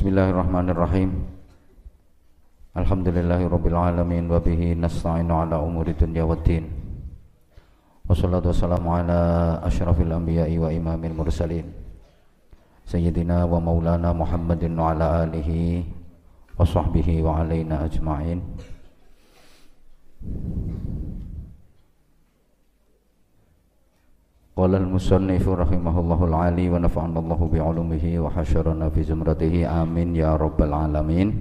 Bismillahirrahmanirrahim Alhamdulillahi alamin wa bihi nasta'inu ala umuri dunya waddin Wassalatu wassalamu ala asyrafil anbiya'i wa imamil mursalin Sayyidina wa maulana Muhammadin wa ala alihi wa sahbihi wa alaina ajma'in Rahimahullahu al-ali wa nafa'ana Allahu bi 'ulumihi wa hasyarana fi zumratihi amin ya rabbal alamin.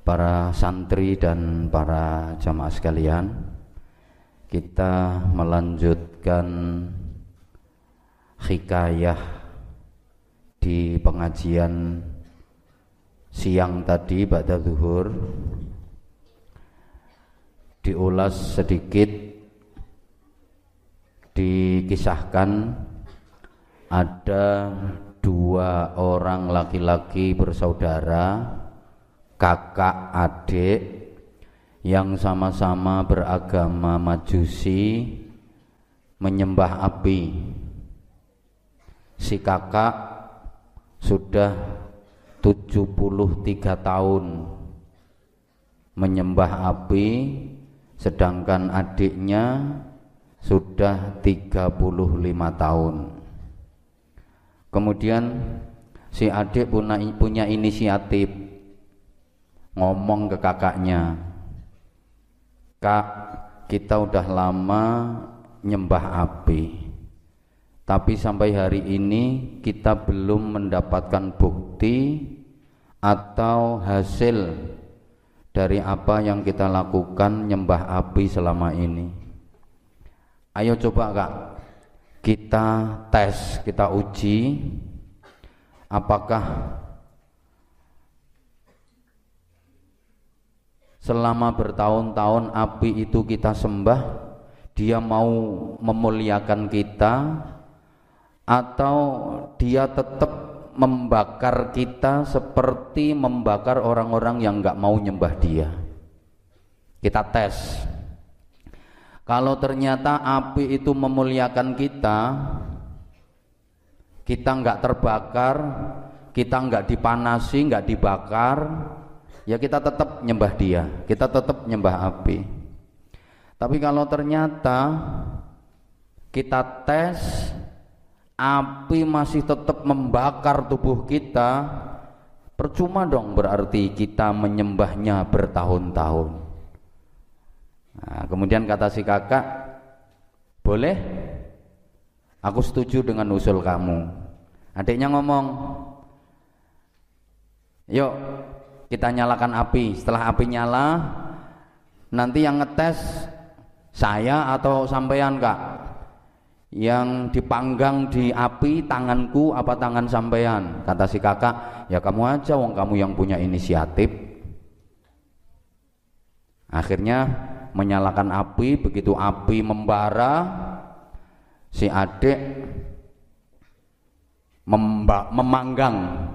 Para santri dan para jamaah sekalian, kita melanjutkan hikayah di pengajian siang tadi pada zuhur diulas sedikit dikisahkan ada dua orang laki-laki bersaudara kakak adik yang sama-sama beragama majusi menyembah api. Si kakak sudah 73 tahun menyembah api sedangkan adiknya sudah 35 tahun. Kemudian si adik punya, punya inisiatif. Ngomong ke kakaknya kak kita udah lama nyembah api tapi sampai hari ini kita belum mendapatkan bukti atau hasil dari apa yang kita lakukan nyembah api selama ini Ayo coba kak, kita tes, kita uji apakah selama bertahun-tahun api itu kita sembah, dia mau memuliakan kita atau dia tetap membakar kita seperti membakar orang-orang yang nggak mau nyembah dia. Kita tes. Kalau ternyata api itu memuliakan kita, kita nggak terbakar, kita nggak dipanasi, nggak dibakar, ya kita tetap nyembah dia, kita tetap nyembah api. Tapi kalau ternyata kita tes api masih tetap membakar tubuh kita, percuma dong berarti kita menyembahnya bertahun-tahun. Nah, kemudian kata si kakak, boleh? Aku setuju dengan usul kamu. Adiknya ngomong, yuk kita nyalakan api. Setelah api nyala, nanti yang ngetes saya atau sampean kak? Yang dipanggang di api tanganku apa tangan sampean? Kata si kakak, ya kamu aja, wong kamu yang punya inisiatif. Akhirnya menyalakan api begitu api membara si adik memba, memanggang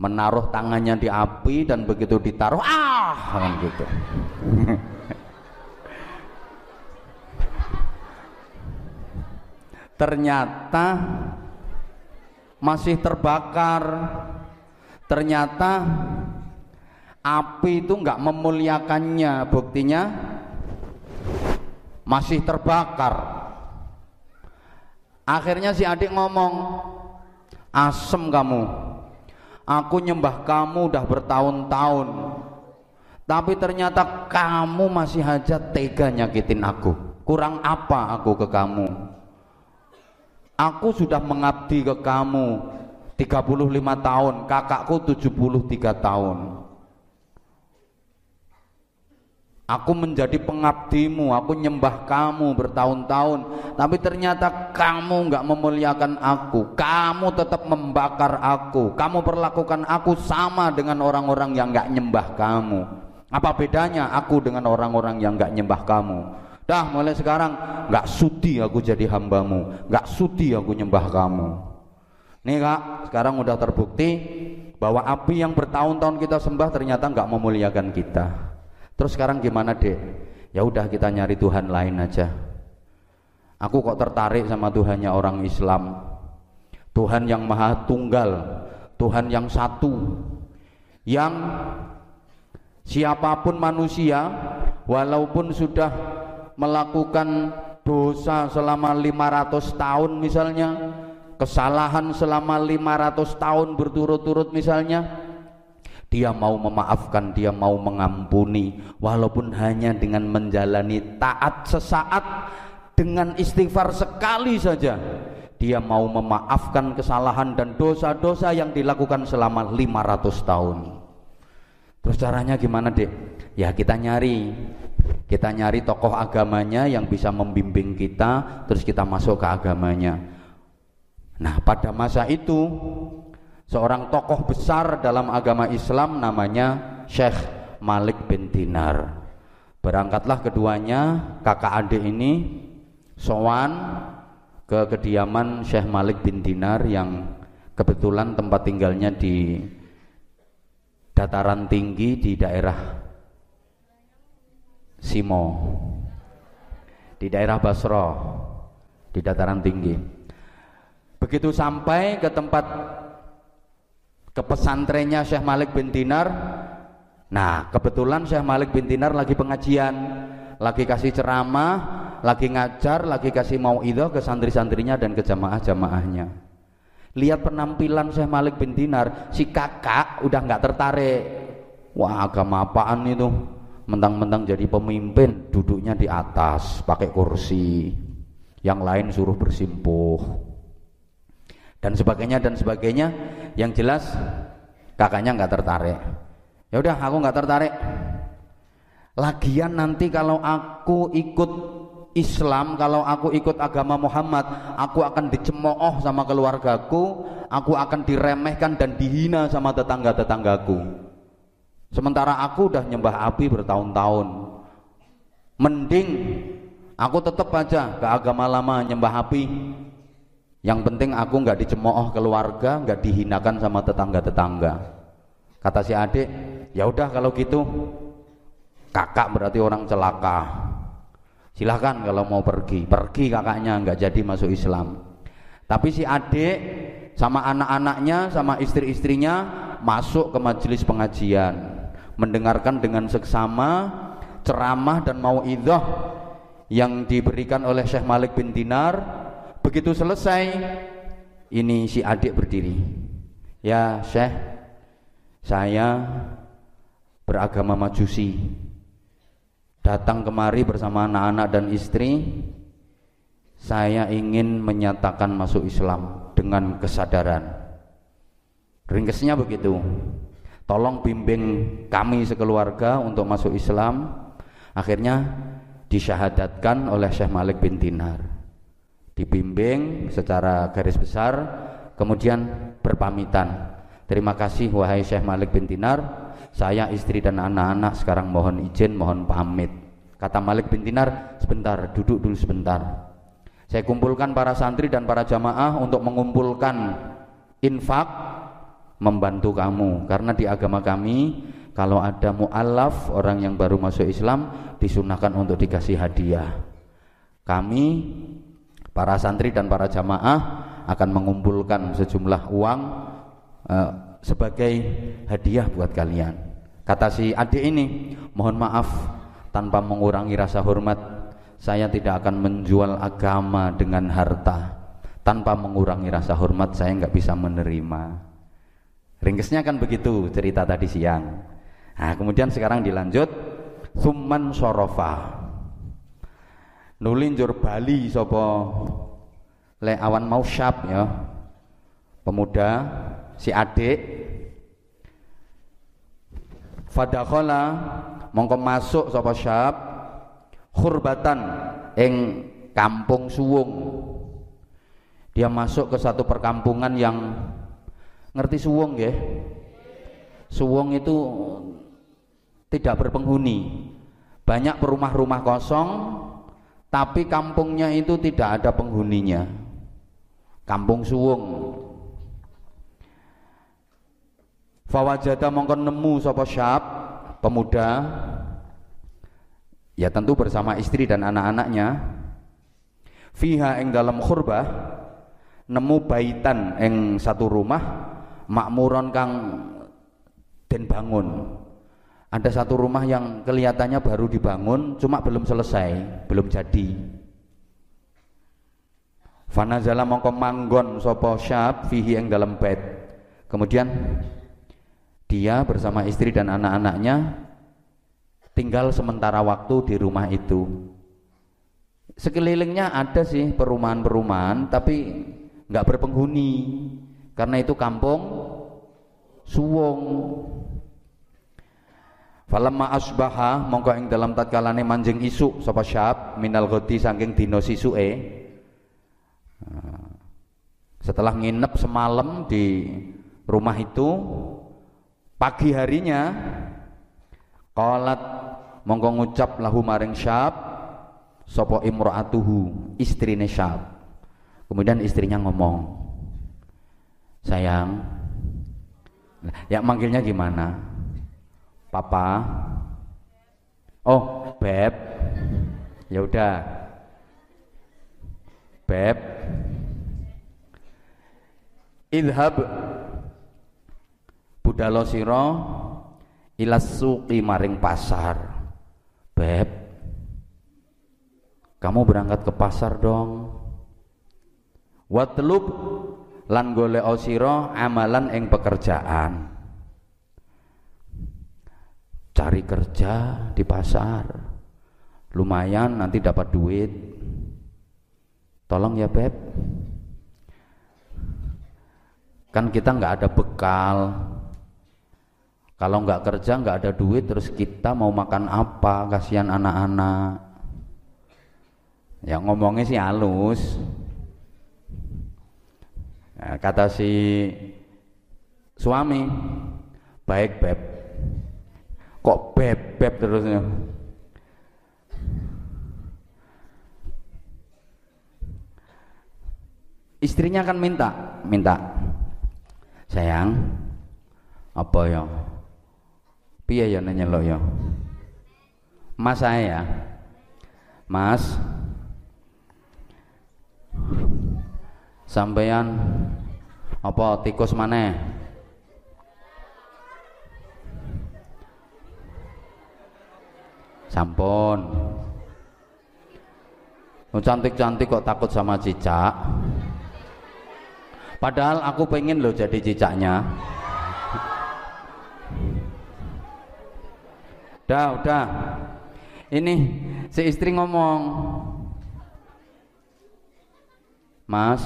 menaruh tangannya di api dan begitu ditaruh ah kan gitu. Ternyata masih terbakar. Ternyata api itu nggak memuliakannya buktinya masih terbakar. Akhirnya si adik ngomong asem kamu aku nyembah kamu udah bertahun-tahun tapi ternyata kamu masih aja tega nyakitin aku. Kurang apa aku ke kamu? Aku sudah mengabdi ke kamu 35 tahun kakakku 73 tahun Aku menjadi pengabdimu, aku nyembah kamu bertahun-tahun, tapi ternyata kamu nggak memuliakan aku. Kamu tetap membakar aku. Kamu perlakukan aku sama dengan orang-orang yang nggak nyembah kamu. Apa bedanya aku dengan orang-orang yang nggak nyembah kamu? Dah mulai sekarang nggak sudi aku jadi hambamu, nggak sudi aku nyembah kamu. Nih kak, sekarang udah terbukti bahwa api yang bertahun-tahun kita sembah ternyata nggak memuliakan kita. Terus sekarang gimana dek? Ya udah kita nyari Tuhan lain aja. Aku kok tertarik sama Tuhannya orang Islam. Tuhan yang maha tunggal, Tuhan yang satu yang siapa pun manusia walaupun sudah melakukan dosa selama 500 tahun misalnya kesalahan selama 500 tahun berturut-turut misalnya dia mau memaafkan, dia mau mengampuni. Walaupun hanya dengan menjalani taat sesaat dengan istighfar sekali saja. Dia mau memaafkan kesalahan dan dosa-dosa yang dilakukan selama 500 tahun. Terus caranya gimana dek? ya kita nyari. Kita nyari tokoh agamanya yang bisa membimbing kita terus kita masuk ke agamanya. Nah pada masa itu seorang tokoh besar dalam agama Islam namanya Syekh Malik bin Dinar. Berangkatlah keduanya kakak adik ini sowan ke kediaman Syekh Malik bin Dinar yang kebetulan tempat tinggalnya di dataran tinggi di daerah Simo. Di daerah Basro di dataran tinggi. Begitu sampai ke tempat ke pesantrennya Syekh Malik bin Dinar nah kebetulan Syekh Malik bin Dinar lagi pengajian lagi kasih ceramah lagi ngajar, lagi kasih mau itu ke santri-santrinya dan ke jamaah-jamaahnya. Lihat penampilan Syekh Malik bin Dinar, si kakak udah nggak tertarik. Wah agama apaan itu? Mentang-mentang jadi pemimpin, duduknya di atas, pakai kursi. Yang lain suruh bersimpuh. Dan sebagainya dan sebagainya. Yang jelas kakaknya nggak tertarik. Ya udah, aku nggak tertarik. Lagian nanti kalau aku ikut Islam kalau aku ikut agama Muhammad aku akan dicemooh sama keluargaku aku akan diremehkan dan dihina sama tetangga-tetanggaku sementara aku udah nyembah api bertahun-tahun mending aku tetap aja ke agama lama nyembah api yang penting aku nggak dicemooh keluarga nggak dihinakan sama tetangga-tetangga. Kata si adik ya udah kalau gitu kakak berarti orang celaka. Silahkan kalau mau pergi. Pergi kakaknya nggak jadi masuk Islam. Tapi si adik sama anak-anaknya sama istri-istrinya masuk ke majelis pengajian. Mendengarkan dengan seksama ceramah dan mau idah yang diberikan oleh Syekh Malik bin Dinar begitu selesai ini si adik berdiri. Ya Syekh saya beragama majusi. Datang kemari bersama anak-anak dan istri. Saya ingin menyatakan masuk Islam dengan kesadaran. Ringkesnya begitu. Tolong bimbing kami sekeluarga untuk masuk Islam. Akhirnya disyahadatkan oleh Syekh Malik bin Dinar dibimbing secara garis besar kemudian berpamitan. Terima kasih wahai Syekh Malik bin Dinar. Saya istri dan anak-anak sekarang mohon izin mohon pamit. Kata Malik bin Dinar sebentar duduk dulu sebentar. Saya kumpulkan para santri dan para jamaah untuk mengumpulkan infak membantu kamu. Karena di agama kami kalau ada mu'alaf orang yang baru masuk Islam disunahkan untuk dikasih hadiah. Kami para santri dan para jamaah akan mengumpulkan sejumlah uang eh, sebagai hadiah buat kalian. Kata si adik ini, mohon maaf tanpa mengurangi rasa hormat, saya tidak akan menjual agama dengan harta. Tanpa mengurangi rasa hormat, saya nggak bisa menerima. Ringkesnya kan begitu cerita tadi siang. Nah, kemudian sekarang dilanjut, Summan Sorofa. Nulinjur Bali sopo le awan mau syap ya. Pemuda si adik. Fadakhala mongko masuk sapa syab khurbatan ing kampung suwung. Dia masuk ke satu perkampungan yang ngerti suwung ya suwung itu tidak berpenghuni. Banyak rumah-rumah kosong tapi kampungnya itu tidak ada penghuninya. Kampung suwung. Fawajada mongko nemu sapa syab pemuda. Ya tentu bersama istri dan anak-anaknya. Fiha ing dalam khurbah nemu baitan ing satu rumah makmuron kang den bangun ada satu rumah yang kelihatannya baru dibangun cuma belum selesai belum jadi. Fanazala mongko manggon sopo syab fihi yang dalam bed. Kemudian dia bersama istri dan anak-anaknya tinggal sementara waktu di rumah itu. Sekelilingnya ada sih perumahan-perumahan tapi nggak berpenghuni. Karena itu kampung suwung Falamma asbaha mongko ing dalam tatkalane manjing isu sapa syab minal ghoti saking dina sisuke. Nah, setelah nginep semalam di rumah itu pagi harinya qalat mongko ngucap lahu maring syab sapa imraatuhu istrine syab. Kemudian istrinya ngomong, "Sayang, ya manggilnya gimana?" Papa. Oh, Beb. Ya udah. Beb. Idhab budalo sira ilas suqi maring pasar. Beb. Kamu berangkat ke pasar dong. Watlub lan golek amalan ing pekerjaan cari kerja di pasar. Lumayan nanti dapat duit. Tolong ya beb. Kan kita nggak ada bekal. Kalau nggak kerja nggak ada duit terus kita mau makan apa? Kasihan anak-anak. Ya ngomongnya sih halus. Ya, kata si suami baik beb kok bebek terusnya istrinya kan minta minta sayang apa ya? Piye ya nanya lo ya? Mas saya mas sampean apa tikus mana Sampun. Oh, cantik-cantik kok takut sama cicak. Padahal aku pengen loh jadi cicaknya. Udah, udah. Ini si istri ngomong. Mas,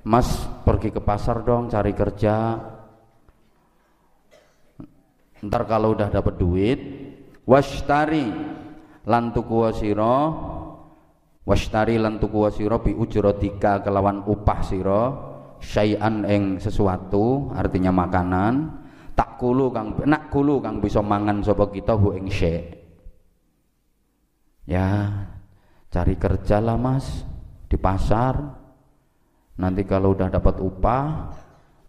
Mas pergi ke pasar dong cari kerja. Ntar kalau udah dapat duit, washtari lan tuku sira washtari lan tuku sira bi kelawan upah sira. Syai'an ing sesuatu artinya makanan. Tak kulu kang nak kulu kang bisa mangan sapa kita hu ing syai' ya cari kerja lah mas. Di pasar. Nanti kalau udah dapat upah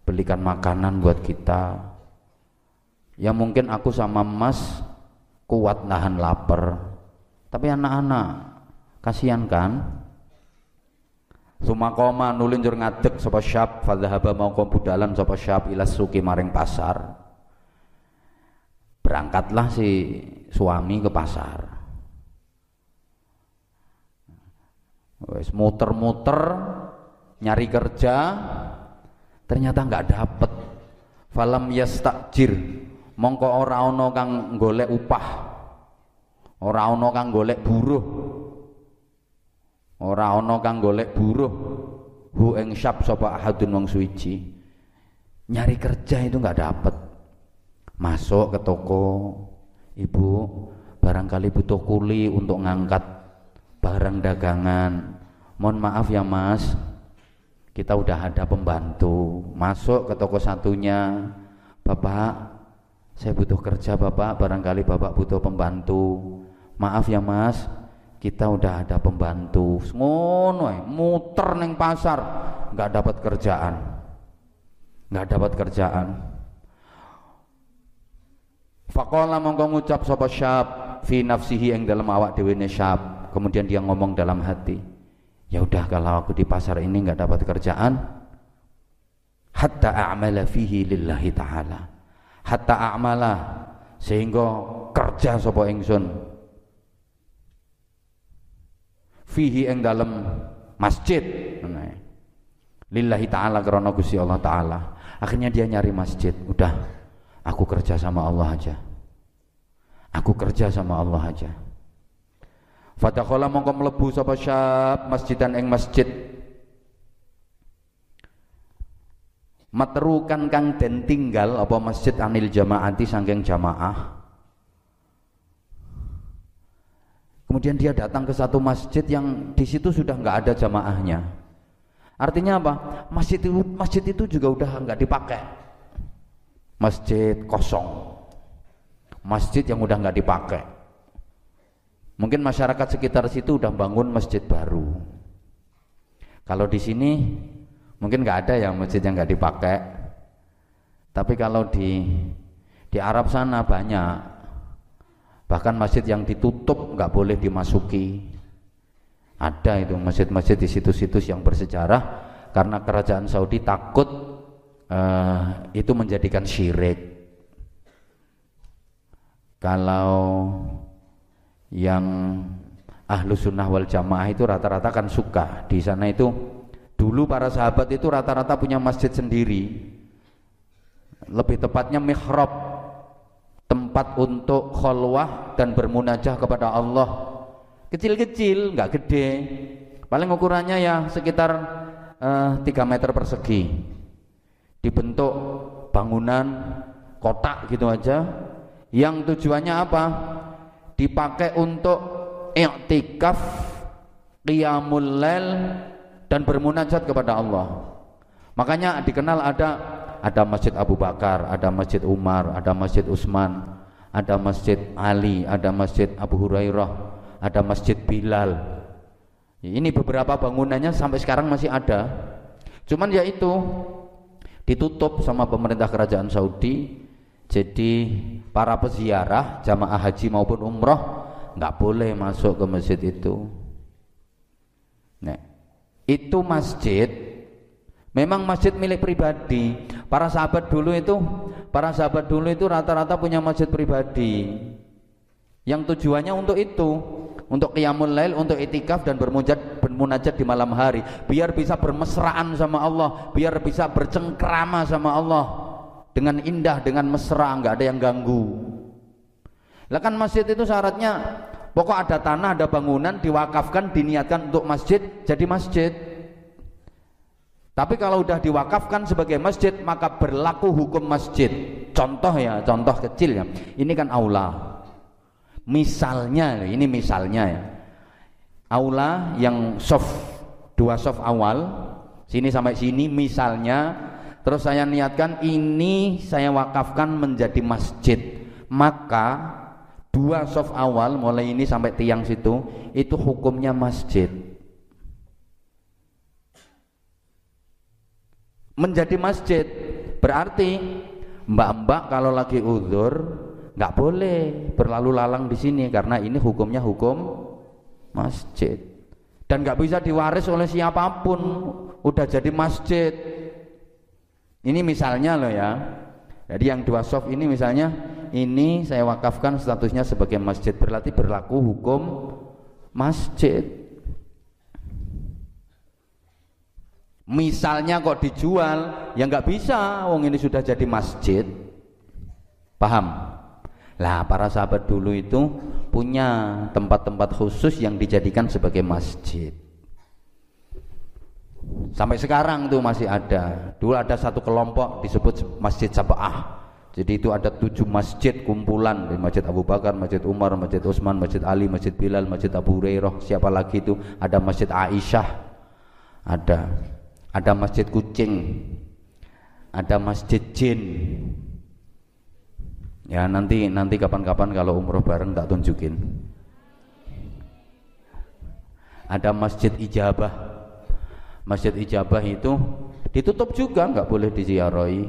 belikan makanan buat kita. Ya mungkin aku sama mas kuat nahan lapar. Tapi anak-anak kasihan kan? Sumakoma nulin jur ngadeg sapa syab fadzahaba mauqa budalan sapa syab ila suki maring pasar. Berangkatlah si suami ke pasar. Wes muter-muter nyari kerja ternyata nggak dapet. Falam yastakjir mongko ora ana kang golek upah. Ora ana kang golek buruh. Ora ana kang golek buruh. Hu ing syab sapa ahadun wong suci. Nyari kerja itu nggak dapet. Masuk ke toko. Ibu barangkali butuh kuli untuk ngangkat barang dagangan. Mohon maaf ya mas. Kita udah ada pembantu. Masuk ke toko satunya. Bapak saya butuh kerja bapak. Barangkali bapak butuh pembantu. Maaf ya mas. Kita udah ada pembantu. Ngono muter neng pasar. Nggak dapat kerjaan. Nggak dapat kerjaan. Fakola mongko ngucap sapa syab fi nafsihi yang dalam awak dewi syab. Kemudian dia ngomong dalam hati ya udah kalau aku di pasar ini nggak dapat kerjaan hatta a'mala fihi lillahi ta'ala hatta a'mala sehingga kerja sapa ingsun. Fihi ing dalam masjid. Lillahi ta'ala karena Gusti Allah ta'ala. Akhirnya dia nyari masjid. Udah aku kerja sama Allah aja. Aku kerja sama Allah aja. Fadakhala mongko mlebu sapa syab masjidan ing masjid Matrukan kang den tinggal apa masjid anil jamaati sangking jamaah Kemudian dia datang ke satu masjid yang di situ sudah nggak ada jamaahnya. Artinya apa? Masjid itu masjid itu juga udah nggak dipakai. Masjid kosong. Masjid yang udah nggak dipakai. Mungkin masyarakat sekitar situ udah bangun masjid baru. Kalau di sini mungkin nggak ada yang masjid yang nggak dipakai. Tapi kalau di di Arab sana banyak. Bahkan masjid yang ditutup nggak boleh dimasuki. Ada itu masjid-masjid di situs-situs yang bersejarah karena kerajaan Saudi takut uh, itu menjadikan syirik. Kalau yang ahlu sunnah wal jamaah itu rata-rata kan suka di sana itu dulu para sahabat itu rata-rata punya masjid sendiri. Lebih tepatnya mihrab. Tempat untuk kholwah dan bermunajah kepada Allah. Kecil-kecil nggak gede. Paling ukurannya ya sekitar uh, eh, 3 meter persegi. Dibentuk bangunan kotak gitu aja. Yang tujuannya apa? Dipakai untuk i'tikaf qiyamul lail dan bermunajat kepada Allah. Makanya dikenal ada ada Masjid Abu Bakar, ada Masjid Umar, ada Masjid Utsman, ada Masjid Ali, ada Masjid Abu Hurairah, ada Masjid Bilal. Ini beberapa bangunannya sampai sekarang masih ada. Cuman ya itu ditutup sama pemerintah kerajaan Saudi jadi para peziarah jamaah haji maupun umroh nggak boleh masuk ke masjid itu. Nah, itu masjid memang masjid milik pribadi. Para sahabat dulu itu, para sahabat dulu itu rata-rata punya masjid pribadi. Yang tujuannya untuk itu, untuk qiyamul lail, untuk itikaf dan bermunajat bermunajat di malam hari, biar bisa bermesraan sama Allah, biar bisa bercengkrama sama Allah dengan indah, dengan mesra, nggak ada yang ganggu. Lah kan masjid itu syaratnya pokok ada tanah, ada bangunan diwakafkan, diniatkan untuk masjid, jadi masjid. Tapi kalau udah diwakafkan sebagai masjid, maka berlaku hukum masjid. Contoh ya, contoh kecil ya. Ini kan aula. Misalnya, ini misalnya ya. Aula yang soft dua soft awal, sini sampai sini misalnya Terus saya niatkan ini saya wakafkan menjadi masjid. Maka dua soft awal mulai ini sampai tiang situ itu hukumnya masjid. Menjadi masjid berarti mbak-mbak kalau lagi uzur nggak boleh berlalu lalang di sini karena ini hukumnya hukum masjid dan nggak bisa diwaris oleh siapa pun udah jadi masjid ini misalnya loh ya. Jadi yang dua soft ini misalnya ini saya wakafkan statusnya sebagai masjid berarti berlaku hukum masjid. Misalnya kok dijual, ya nggak bisa, wong ini sudah jadi masjid. Paham? Lah para sahabat dulu itu punya tempat-tempat khusus yang dijadikan sebagai masjid. Sampai sekarang tuh masih ada. Dulu ada satu kelompok disebut Masjid Sabah. Jadi itu ada tujuh masjid kumpulan di Masjid Abu Bakar, Masjid Umar, Masjid Utsman, Masjid Ali, Masjid Bilal, Masjid Abu Hurairah, siapa lagi itu? Ada Masjid Aisyah. Ada. Ada Masjid Kucing. Ada Masjid Jin. Ya nanti nanti kapan-kapan kalau umroh bareng tak tunjukin. Ada Masjid Ijabah masjid ijabah itu ditutup juga nggak boleh diziarahi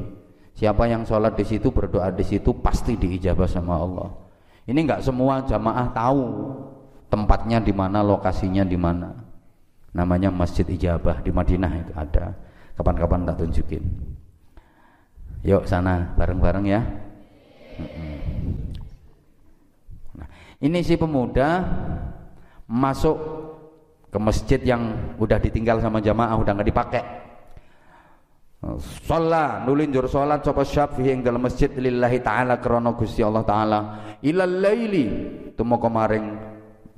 siapa yang sholat di situ berdoa di situ pasti diijabah sama Allah. Ini nggak semua jamaah tahu tempatnya di mana lokasinya di mana. Namanya masjid ijabah di Madinah itu ada. Kapan-kapan tak tunjukin. Yuk sana bareng-bareng ya. Nah, ini si pemuda masuk ke masjid yang udah ditinggal sama jamaah udah nggak dipakai. Sholat nulinjur sholat sapa syafi'i dalam masjid lillahi taala krana Gusti Allah taala ilal laili tumeka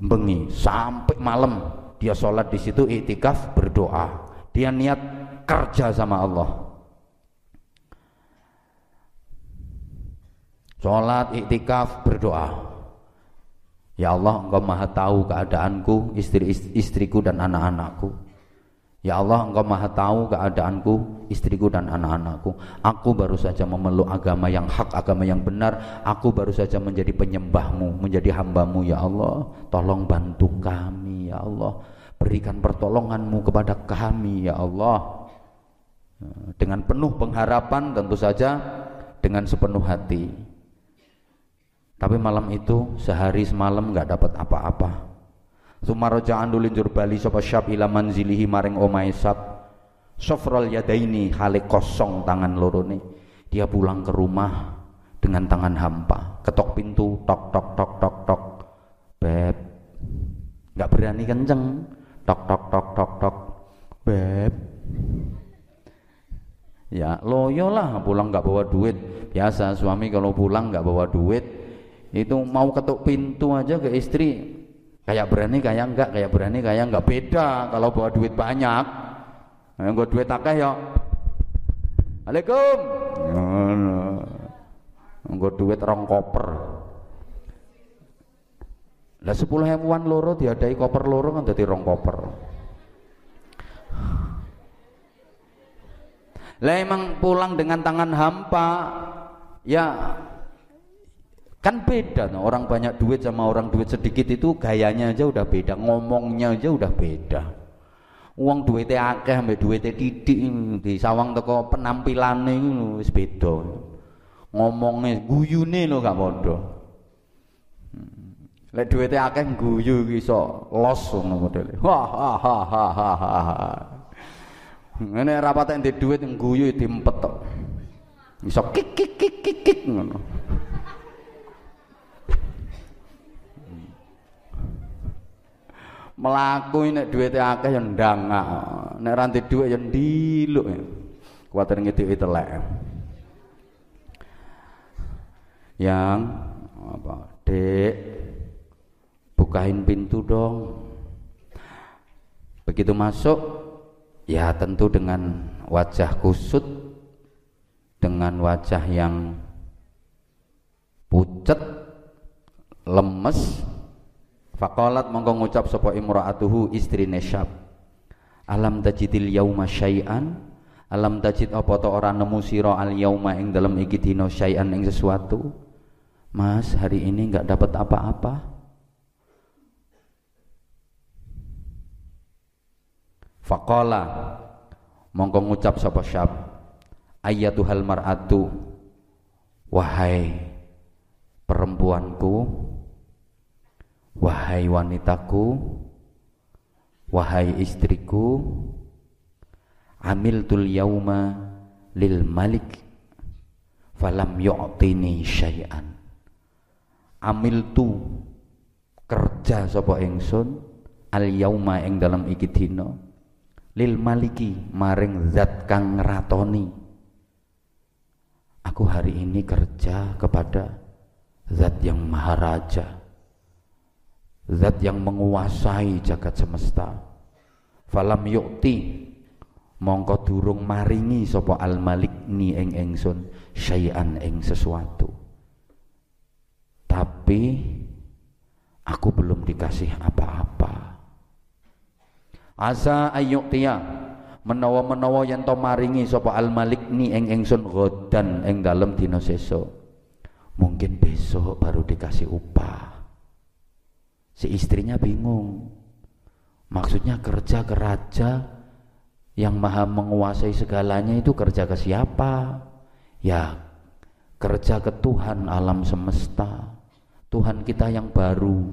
bengi sampai malam dia sholat di situ iktikaf berdoa dia niat kerja sama Allah Sholat, iktikaf, berdoa. Ya Allah, Engkau maha tahu keadaanku, istri istriku dan anak-anakku. Ya Allah, Engkau maha tahu keadaanku, istriku dan anak-anakku. Aku baru saja memeluk agama yang hak, agama yang benar. Aku baru saja menjadi penyembahmu, menjadi hambamu, Ya Allah. Tolong bantu kami, Ya Allah. Berikan pertolonganmu kepada kami, Ya Allah. Dengan penuh pengharapan tentu saja dengan sepenuh hati. Tapi malam itu sehari semalam nggak dapat apa-apa. Sumaraja andulin bali sapa syab ila manzilihi maring omahe sab. Sofrol yadaini hale kosong tangan lorone. Dia pulang ke rumah dengan tangan hampa. Ketok pintu, tok tok tok tok tok. Beb. Nggak berani kenceng. Tok tok tok tok tok. Beb. Ya loyo lah pulang nggak bawa duit. Biasa suami kalau pulang nggak bawa duit itu mau ketuk pintu aja ke istri kayak berani kayak enggak. Kayak berani kayak enggak. Beda kalau bawa duit banyak. Yang gue duit akeh ya. Assalamualaikum. Gue duit rong koper. Lah sepuluh hewan loro diadai koper loro kan jadi rong koper. Lah emang pulang dengan tangan hampa ya Kan beda orang banyak duit sama orang duit sedikit itu gayanya aja udah beda, ngomongnya aja udah beda. Uang duitnya akeh ambek duitnya titik di sawang toko penampilane iku wis beda. Ngomongnya guyune lo gak padha. Hmm. Lek duitnya akeh guyu iso los ngono modele. Ha ha ha ha ha ha. Ngene rapat entuk duit guyu diempet tok. Iso kik kik kik kik kik ngono. Melaku nek duwite akeh ya ndangak nek ranti duit ya ndiluk. Kuwatir ngedeki telek. Yang apa dek bukain pintu dong. Begitu masuk ya tentu dengan wajah kusut dengan wajah yang pucet lemes Faqalat mongko ngucap sapa imra'atuhu istrine Syab. Alam tajidil yauma syai'an? Alam tajid apa to ora nemu sira al yauma ing dalem iki dina syai'an ing sesuatu? Mas, hari ini enggak dapat apa-apa. Faqala mongko ngucap sapa Syab. Ayyatuhal mar'atu wahai perempuanku Wahai wanitaku Wahai istriku Amil tul yauma lil malik Falam yu'tini syai'an. Amil tu kerja sapa ingsun al yauma ing dalam iki dina lil maliki maring zat kang ratoni aku hari ini kerja kepada zat yang maharaja zat yang menguasai jagat semesta. Falam yukti mongko durung maringi sapa al malik ni ing ingsun syai'an ing sesuatu. Tapi aku belum dikasih apa-apa. Asa ayyuktiya menawa-menawa yen to maringi sapa al malik ni ing ingsun godan ing dalem dina sesuk. Mungkin besok baru dikasih upah Si istrinya bingung. Maksudnya kerja ke raja yang maha menguasai segalanya itu kerja ke siapa? Ya, kerja ke Tuhan alam semesta. Tuhan kita yang baru.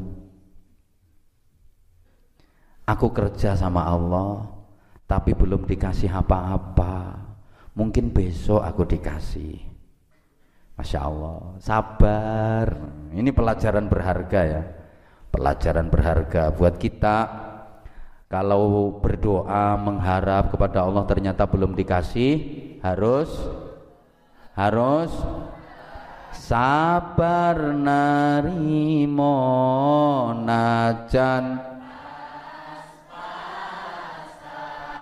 Aku kerja sama Allah, tapi belum dikasih apa-apa. mungkin besok aku dikasih Masya Allah sabar ini pelajaran berharga ya pelajaran berharga buat kita. Kalau berdoa mengharap kepada Allah ternyata belum dikasih harus harus sabar narimo najan.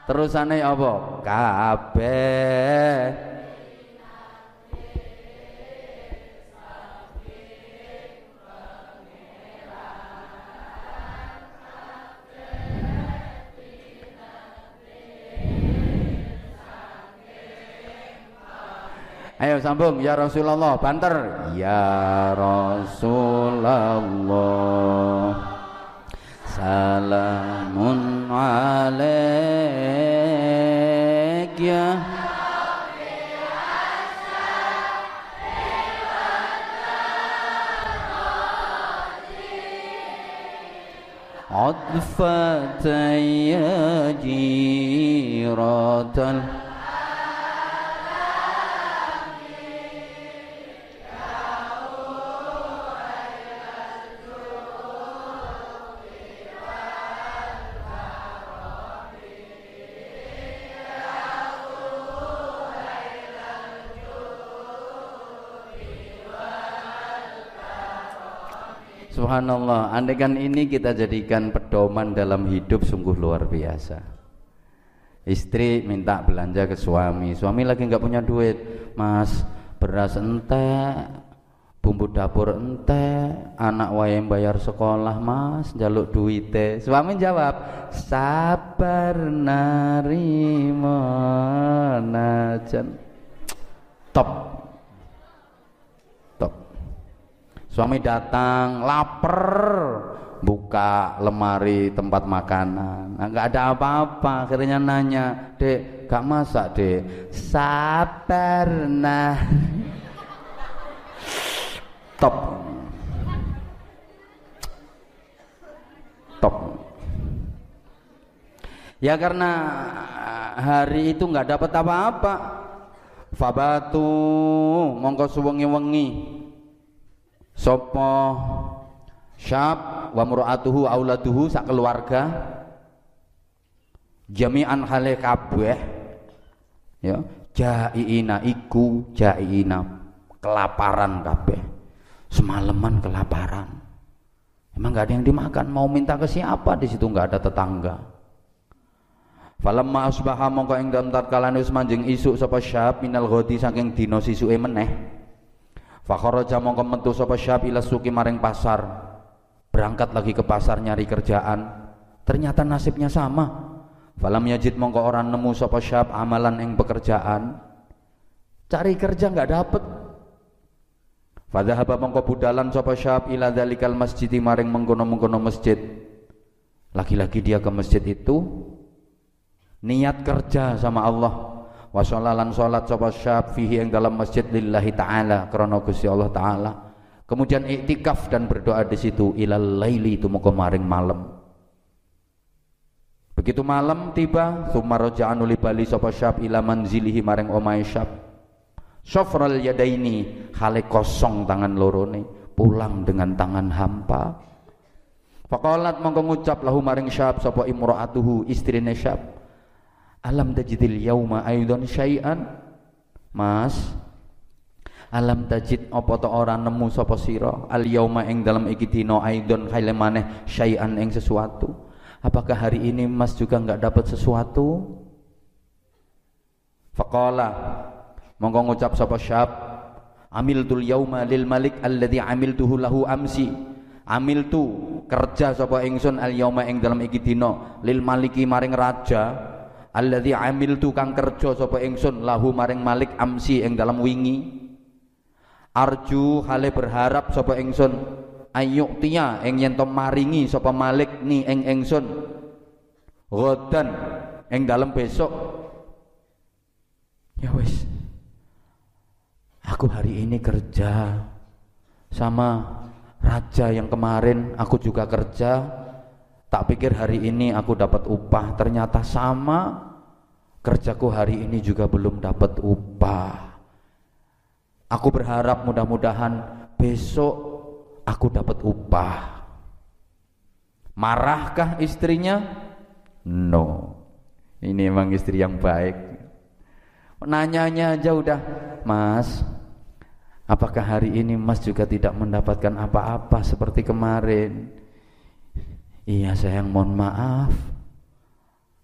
Terusane apa? Kabeh Ayo sambung ya Rasulullah banter ya Rasulullah Salamun alaik ya عطفة يا جيرة Subhanallah, andaikan ini kita jadikan pedoman dalam hidup sungguh luar biasa. Istri minta belanja ke suami, suami lagi nggak punya duit, mas beras ente, bumbu dapur ente, anak wayang bayar sekolah mas, jaluk duit Suami jawab, sabar narimo najan. Top, Suami datang, lapar, buka lemari tempat makanan. Nah, nggak ada apa-apa. Akhirnya nanya, dek, gak masak dek. Sabar nah. Top. Top. Ya karena hari itu nggak dapat apa-apa. Fabatu mongko suwengi-wengi Sopo syab wa mura'atuhu auladuhu sak keluarga? Jami'an hale kabeh. Ya jaiina iku jaiina kelaparan kabeh. Semalaman kelaparan. Emang nggak ada yang dimakan mau minta ke siapa? Di situ nggak ada tetangga. Falamma asbaha mongko ing dalem tatkala manjing isuk sapa syab minal ghadi saking dina sisuke meneh Fakharaja mongko metu sapa ila suki maring pasar. Berangkat lagi ke pasar nyari kerjaan. Ternyata nasibnya sama. Falam yajid mongko orang nemu sapa syab amalan yang pekerjaan. Cari kerja nggak dapet. Fadhahaba mongko budalan sapa syab ila dalikal masjid maring mengkono-mengkono masjid. Lagi-lagi dia ke masjid itu niat kerja sama Allah wa sholalan sholat sapa syab fihi yang dalam masjid lillahi taala karena Gusti Allah taala. Kemudian iktikaf dan berdoa di situ ilal laili itu mau kemarin malam. Begitu malam tiba summa raja'an li bali sapa syab ila manzilihi maring omahe syab. Sofral yadaini hale kosong tangan lorone pulang dengan tangan hampa. Faqalat mongko ngucap lahu maring syab sapa imra'atuhu istrine syab Alam tajidil yauma aidan syai'an? Mas, alam tajid apa to ora nemu sapa sira? Al yauma ing dalam iki dina aidon kaile maneh syai'an ing sesuatu. Apakah hari ini Mas juga enggak dapat sesuatu? Faqala monggo ngucap sapa syab amiltul yauma lil malik alladhi amiltuhu lahu amsi. Amiltu kerja sapa ingsun al yauma ing dalam iki dina lil maliki maring raja alladzi amiltu kang kerja sapa ingsun lahu maring Malik amsi ing dalam wingi. Arju hale berharap sapa ingsun ayuk tia ing yen maringi sapa Malik ni ing ingsun. Godan ing dalam besok. Ya wis. Aku hari ini kerja sama raja yang kemarin aku juga kerja Tak pikir hari ini aku dapat upah, ternyata sama. Kerjaku hari ini juga belum dapat upah. Aku berharap mudah-mudahan besok aku dapat upah. Marahkah istrinya? No. Ini emang istri yang baik. Nanyanya aja udah mas apakah hari ini mas juga tidak mendapatkan apa-apa seperti kemarin Iya sayang mohon maaf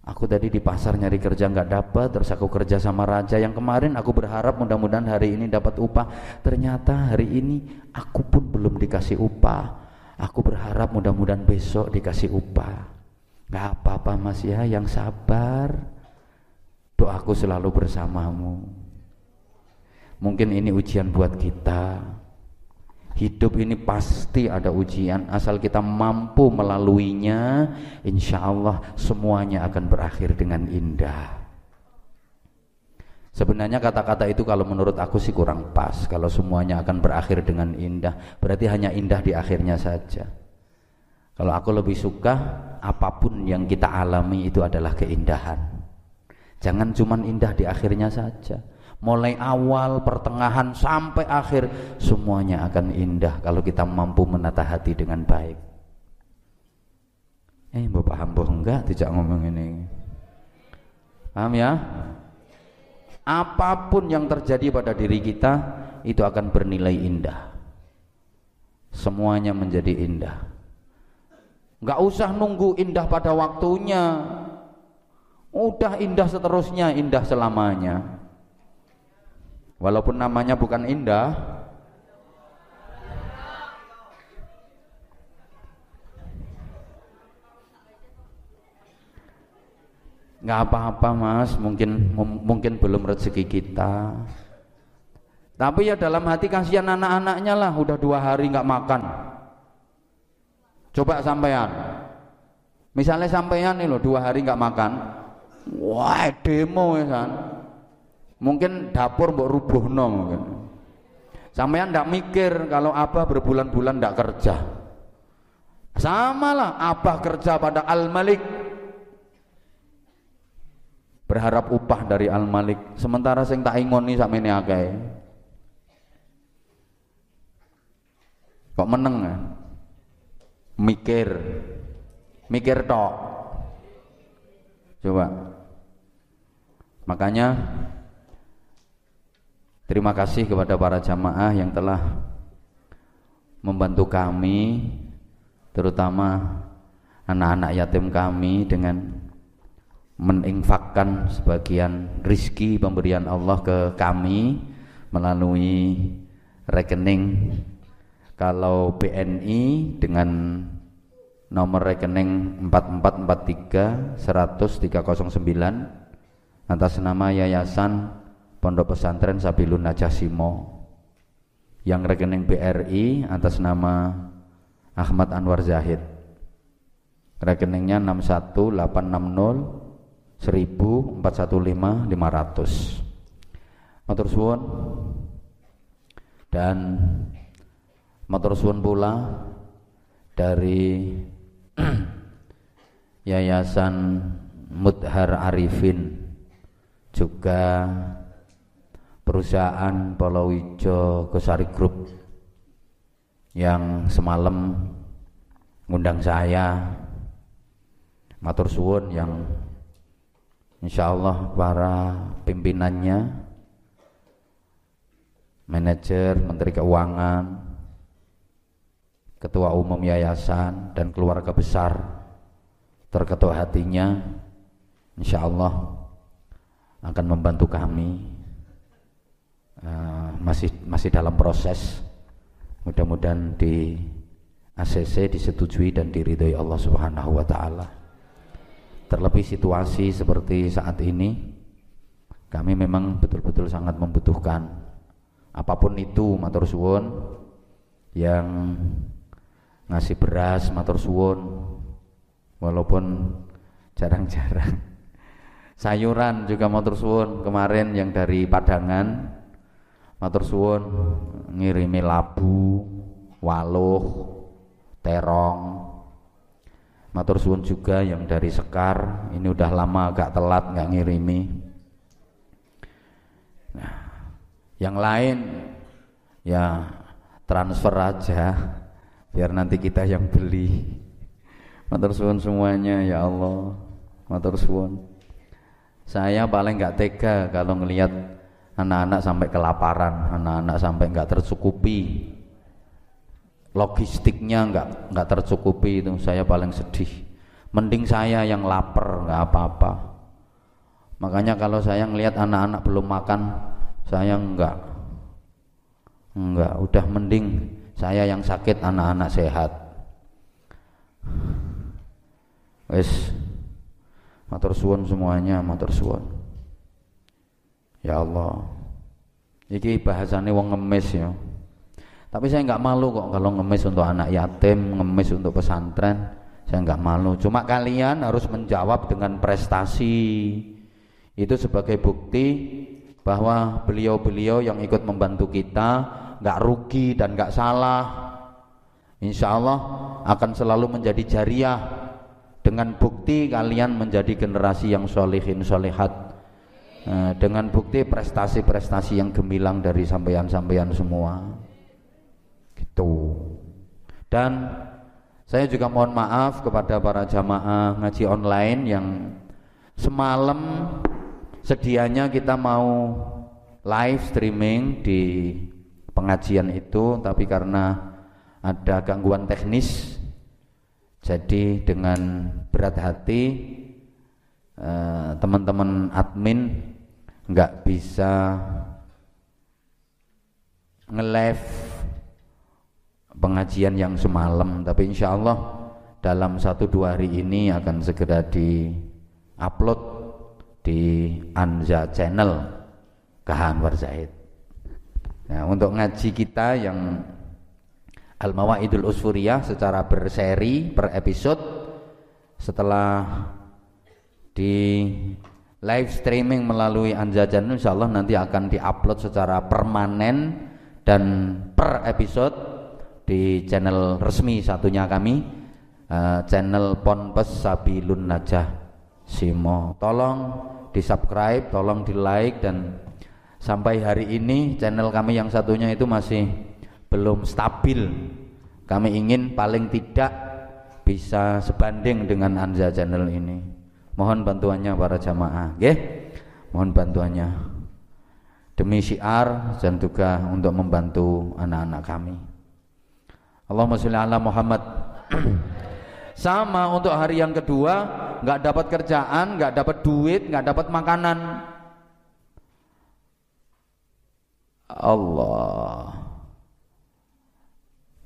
Aku tadi di pasar nyari kerja nggak dapat, terus aku kerja sama raja yang kemarin aku berharap mudah-mudahan hari ini dapat upah. Ternyata hari ini aku pun belum dikasih upah. Aku berharap mudah-mudahan besok dikasih upah. Gak apa-apa mas ya, yang sabar. Doaku selalu bersamamu. Mungkin ini ujian buat kita. Hidup ini pasti ada ujian Asal kita mampu melaluinya Insya Allah semuanya akan berakhir dengan indah. Sebenarnya kata-kata itu kalau menurut aku sih kurang pas Kalau semuanya akan berakhir dengan indah Berarti hanya indah di akhirnya saja. Kalau aku lebih suka Apa pun yang kita alami itu adalah keindahan. Jangan cuma indah di akhirnya saja mulai awal, pertengahan sampai akhir semuanya akan indah kalau kita mampu menata hati dengan baik. Eh, mbok paham mbok enggak tidak ngomong ini. Paham ya? Apa pun yang terjadi pada diri kita itu akan bernilai indah. Semuanya menjadi indah. Enggak usah nunggu indah pada waktunya. Udah indah seterusnya, indah selamanya. Walaupun namanya bukan indah, nggak apa-apa mas. Mungkin mungkin belum rezeki kita. Tapi ya dalam hati kasihan anak-anaknya lah. Udah dua hari nggak makan. Coba sampean. Misalnya sampean nih loh dua hari nggak makan. Wah demo ya kan mungkin dapur mbok rubuhno mungkin. Sampean ndak mikir kalau abah berbulan-bulan ndak kerja. Sama lah abah kerja pada al-malik. Berharap upah dari al-malik. Sementara sing tak ingoni ini akeh. Kok meneng ya? mikir. Mikir tok. Coba. Makanya Terima kasih kepada para jamaah yang telah membantu kami terutama anak-anak yatim kami dengan meninfakkan sebagian rizki pemberian Allah ke kami melalui rekening. Kalau BNI dengan nomor rekening 4443 100 309 atas nama Yayasan Pondok Pesantren Sabilun Najasimo yang rekening BRI atas nama Ahmad Anwar Zahid. Rekeningnya 61860 1415 500 motor suwun. Dan motor suwun pula dari Yayasan Mudhar Arifin juga perusahaan Polowijo Gosari Group yang semalam ngundang saya matur suwun yang insya Allah para pimpinannya manajer, menteri keuangan ketua umum yayasan dan keluarga besar terketua hatinya insya Allah akan membantu kami uh, masih masih dalam proses mudah-mudahan di ACC disetujui dan diridhoi Allah Subhanahu wa taala. Terlebih situasi seperti saat ini kami memang betul-betul sangat membutuhkan apa pun itu matur suwun yang ngasih beras matur suwun walaupun jarang-jarang sayuran juga matur suwun kemarin yang dari Padangan matur suwun ngirimi labu waluh terong. Matur suwun juga yang dari Sekar ini udah lama agak telat nggak ngirimi. Nah yang lain ya transfer aja biar nanti kita yang beli. Matur suwun semuanya ya Allah. Matur suwun. Saya paling nggak tega kalau ngelihat anak-anak sampai kelaparan, anak-anak sampai nggak tercukupi. Logistiknya nggak nggak tercukupi itu saya paling sedih. Mending saya yang lapar nggak apa-apa. Makanya kalau saya ngelihat anak-anak belum makan, saya enggak enggak udah mending saya yang sakit anak-anak sehat wes matur suwun semuanya matur suwun ya Allah. Iki bahasane wong ngemis ya. Tapi saya nggak malu kok kalau ngemis untuk anak yatim ngemis untuk pesantren. Saya nggak malu. Cuma kalian harus menjawab dengan prestasi. Itu sebagai bukti bahwa beliau-beliau yang ikut membantu kita nggak rugi dan nggak salah. Insya Allah akan selalu menjadi jariah. Dengan bukti kalian menjadi generasi yang solehin solehat eh, dengan bukti prestasi-prestasi yang gemilang dari sampean-sampean semua. Gitu. Dan saya juga mohon maaf kepada para jamaah ngaji online yang semalam sedianya kita mau live streaming di pengajian itu tapi karena ada gangguan teknis jadi dengan berat hati eh, teman-teman eh, admin nggak bisa nge-live pengajian yang semalam tapi insya Allah dalam satu dua hari ini akan segera di upload di Anza Channel Kahan Zaid. Nah, untuk ngaji kita yang Al Mawaidul Usfuriyah secara berseri per episode setelah di live streaming melalui Anza Channel insyaallah nanti akan diupload secara permanen dan per episode di channel resmi satunya kami uh, channel Ponpes Sabilun Najah Simo. Tolong di subscribe, tolong di like dan sampai hari ini channel kami yang satunya itu masih belum stabil. Kami ingin paling tidak bisa sebanding dengan Anza channel ini. Mohon bantuannya para jamaah, okay? Mohon bantuannya demi syiar dan juga untuk membantu anak-anak kami. Allahumma sholli ala Muhammad. Sama untuk hari yang kedua, nggak dapat kerjaan, nggak dapat duit, nggak dapat makanan. Allah.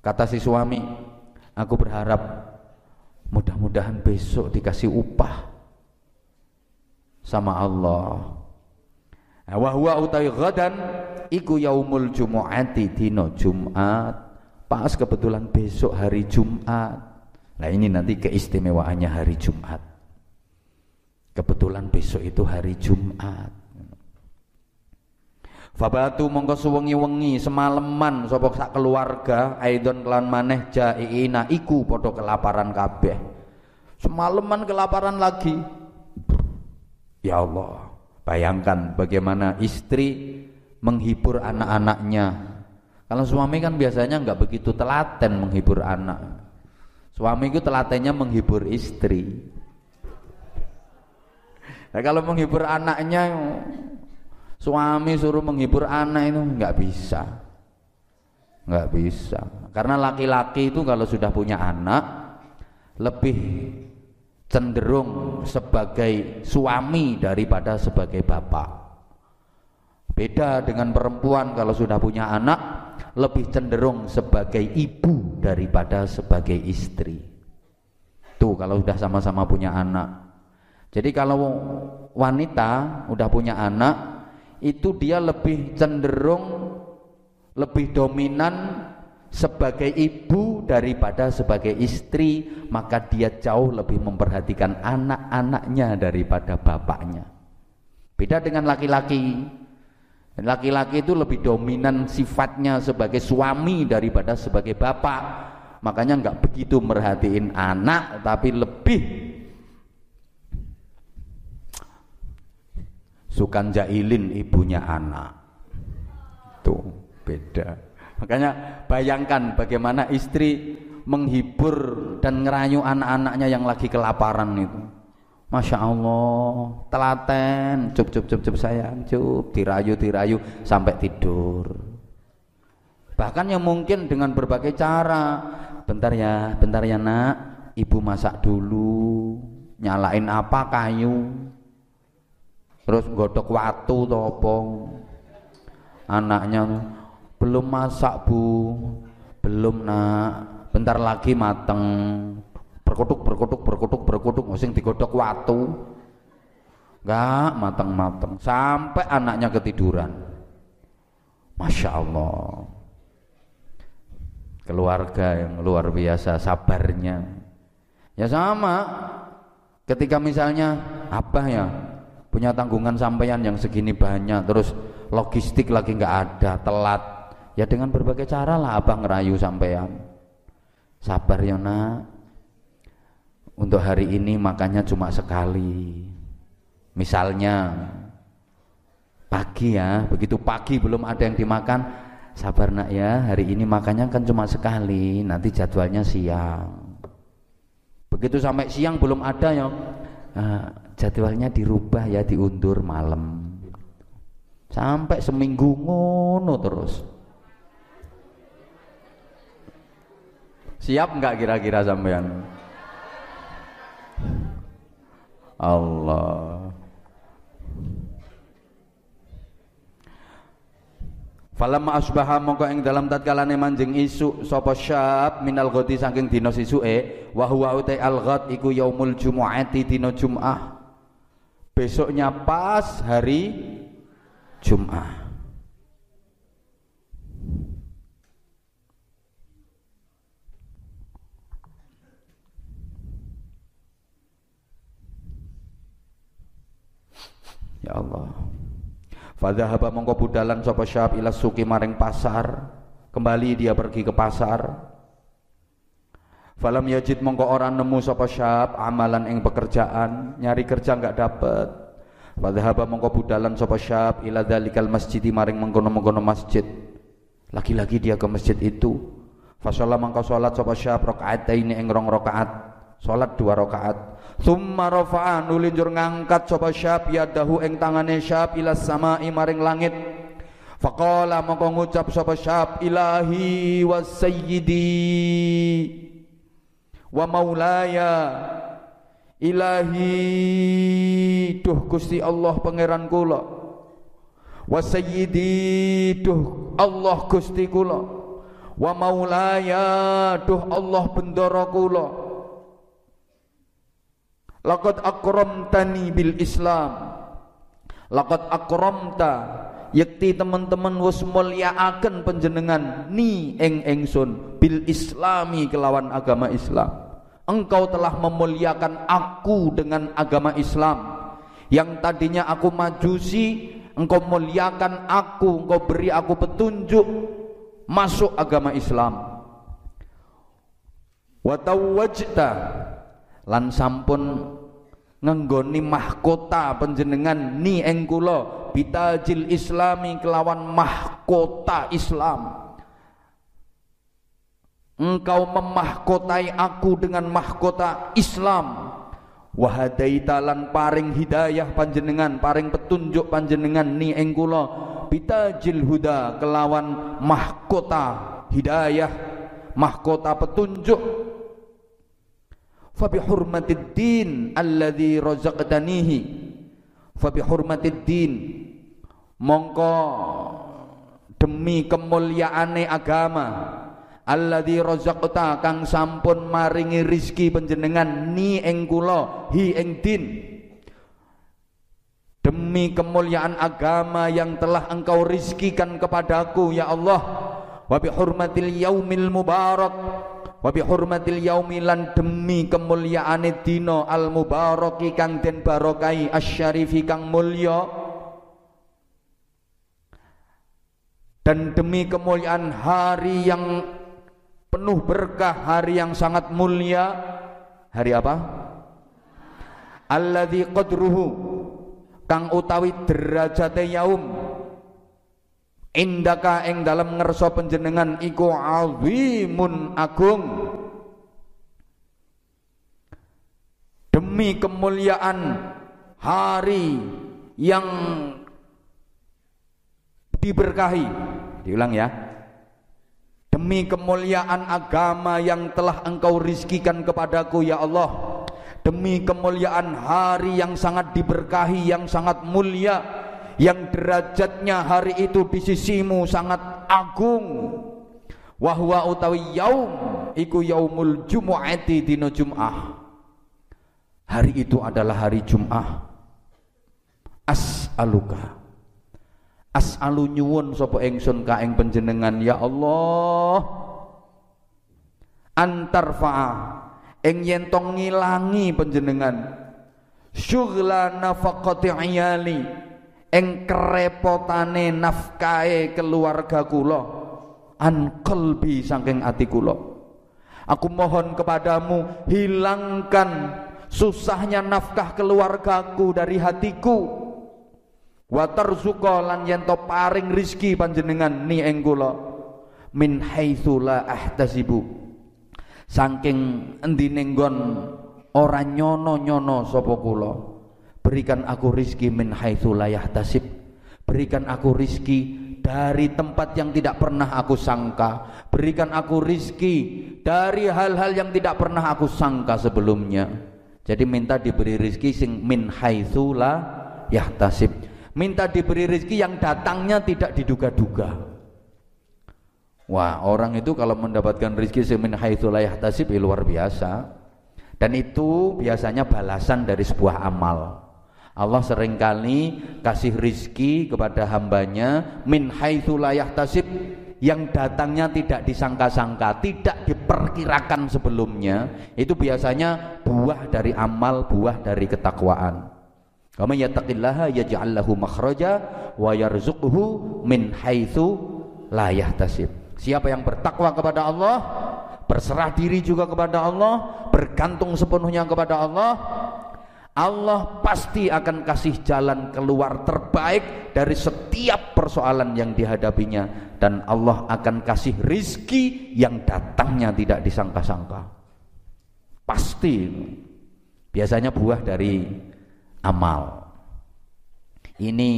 Kata si suami, aku berharap mudah-mudahan besok dikasih upah sama Allah. Wa huwa utai ghadan iku yaumul jumu'ati dino Jumat. Pas kebetulan besok hari Jumat. Nah ini nanti keistimewaannya hari Jumat. Kebetulan besok itu hari Jumat. Fabatu mongko suwengi-wengi semaleman sapa sak keluarga aidon kelan maneh jaiina iku padha kelaparan kabeh. Semaleman kelaparan lagi. Ya Allah, bayangkan bagaimana istri menghibur anak-anaknya. Kalau suami kan biasanya nggak begitu telaten menghibur anak. Suami itu telatennya menghibur istri. Nah, kalau menghibur anaknya, suami suruh menghibur anak itu nggak bisa, nggak bisa. Karena laki-laki itu kalau sudah punya anak lebih cenderung sebagai suami daripada sebagai bapak. Beda dengan perempuan kalau sudah punya anak lebih cenderung sebagai ibu daripada sebagai istri. Tuh kalau sudah sama-sama punya anak. Jadi kalau wanita udah punya anak itu dia lebih cenderung lebih dominan sebagai ibu daripada sebagai istri, maka dia jauh lebih memperhatikan anak-anaknya daripada bapaknya. Beda dengan laki-laki Laki-laki itu lebih dominan sifatnya sebagai suami daripada sebagai bapak. Makanya nggak begitu merhatiin anak, tapi lebih sukan jailin ibunya anak. waktu beda makanya bayangkan bagaimana istri menghibur dan ngerayu anak-anaknya yang lagi kelaparan itu. Masya Allah, telaten, cup cup cup cup sayang, cup, dirayu dirayu sampai tidur. Bahkan yang mungkin dengan berbagai cara, bentar ya, bentar ya nak, ibu masak dulu, nyalain apa kayu, terus godok watu topong, anaknya belum masak bu, belum nak, bentar lagi mateng, berkutuk berkutuk berkutuk berkutuk. Sing digodok watu. Enggak matang-matang sampai anaknya ketiduran. Masya Allah. Keluarga yang luar biasa sabarnya. Ya sama. Ketika misalnya apa ya punya tanggungan sampean yang segini banyak terus logistik lagi nggak ada telat ya dengan berbagai cara lah abah ngerayu sampean. Sabar ya nak. Untuk hari ini makannya cuma sekali. Misalnya pagi ya begitu pagi belum ada yang dimakan sabar nak ya hari ini makannya kan cuma sekali nanti jadwalnya siang. Begitu sampai siang belum ada ya nah, jadwalnya dirubah ya diundur malam. Sampai seminggu ngono terus siap nggak kira-kira sampean? Allah. Falamma asbaha mongko ing dalam tatkalane manjing isu sapa syab minal ghadi saking dina sisuke wa huwa utai al ghad iku yaumul jumu'ati dina Jumat besoknya pas hari Jumat Ya Allah. Fadhahaba mongko budalan sapa syab ila suki maring pasar. Kembali dia pergi ke pasar. Falam yajid mongko orang nemu sapa syab amalan ing pekerjaan, nyari kerja enggak dapat. Fadhahaba mongko budalan sapa syab ila dalikal masjid maring mengkono-mengkono masjid. Lagi-lagi dia ke masjid itu. Fasolah mongko salat sapa syab rakaataini ing rong rakaat. Salat dua rakaat. Thumma rafa'a nulinjur ngangkat sapa syab yadahu ing tangane syab ila samai maring langit. Faqala mongko ngucap sapa syab ilahi wa sayyidi wa maulaya ilahi duh Gusti Allah pangeran kula wa sayyidi duh Allah Gusti kula wa maulaya duh Allah bendara kula Laqad akramtani bil Islam. Laqad akramta yakti teman-teman wis mulyaaken panjenengan ni eng engsun bil islami kelawan agama Islam. Engkau telah memuliakan aku dengan agama Islam. Yang tadinya aku majusi, engkau muliakan aku, engkau beri aku petunjuk masuk agama Islam. Wa tawajta lan sampun ngenggoni mahkota panjenengan ni ing kula bitajil islami kelawan mahkota Islam. Engkau memahkotai aku dengan mahkota Islam. Wahadaita lan paring hidayah panjenengan paring petunjuk panjenengan ni ing kula bitajil huda kelawan mahkota hidayah mahkota petunjuk fa bi hurmatid din alladzi razaqtanihi. Fa hurmatid din mongko demi kemuliaane agama. Alladzi razaqta kang sampun maringi rizki panjenengan ni ing kula hi ing din. Demi kemuliaan agama yang telah engkau rizkikan kepadaku ya Allah. Wa bi hurmatil yaumil mubarak wa bi hurmatil yaumi lan demi kemuliaane dina al mubaraki kang den barokai asyarifi kang mulya. Dan demi kemuliaan hari yang penuh berkah hari yang sangat mulia. Hari apa? Alladzi qadruhu kang utawi derajate yaum indaka ing dalam ngerso penjenengan iku azimun agung. Demi kemuliaan hari yang diberkahi. Diulang ya. Demi kemuliaan agama yang telah engkau rizkikan kepadaku ya Allah. Demi kemuliaan hari yang sangat diberkahi yang sangat mulia yang derajatnya hari itu di sisimu sangat agung. Wahwa utawi yaum iku yaumul jumu'ati dino jum'ah. Hari itu adalah hari jum'ah. As'aluka. As'alu nyuwun sapa ingsun ka ing panjenengan ya Allah. Antar fa'a ing yen ngilangi panjenengan. Syughla nafaqati iyali ing kerepotane nafkahe keluarga kula an qalbi saking ati kula. Aku mohon kepadamu hilangkan susahnya nafkah keluargaku dari hatiku. Wa tarzuqa lan yen to paring rizki panjenengan ni ing kula min haitsu la ahtasibu. Saking endine nggon ora nyono-nyono sapa kula Berikan aku rizki min haitsu la yahtasib. Berikan aku rizki dari tempat yang tidak pernah aku sangka. Berikan aku rizki dari hal-hal yang tidak pernah aku sangka sebelumnya. Jadi minta diberi rizki sing min haitsu yahtasib. Minta diberi rizki yang datangnya tidak diduga-duga. Wah, orang itu kalau mendapatkan rizki sing min haitsu la yahtasib ya luar biasa. Dan itu biasanya balasan dari sebuah amal. Allah sering kali kasih rizki kepada hambanya min haitsu tasib yang datangnya tidak disangka-sangka, tidak diperkirakan sebelumnya, itu biasanya buah dari amal, buah dari ketakwaan. Kama yattaqillaha yaj'al lahu makhraja wa min haitsu la yahtasib. Siapa yang bertakwa kepada Allah, berserah diri juga kepada Allah, bergantung sepenuhnya kepada Allah, Allah pasti akan kasih jalan keluar terbaik dari setiap persoalan yang dihadapinya. Dan Allah akan kasih rizki yang datangnya tidak disangka-sangka. Pasti. Biasanya buah dari amal. Ini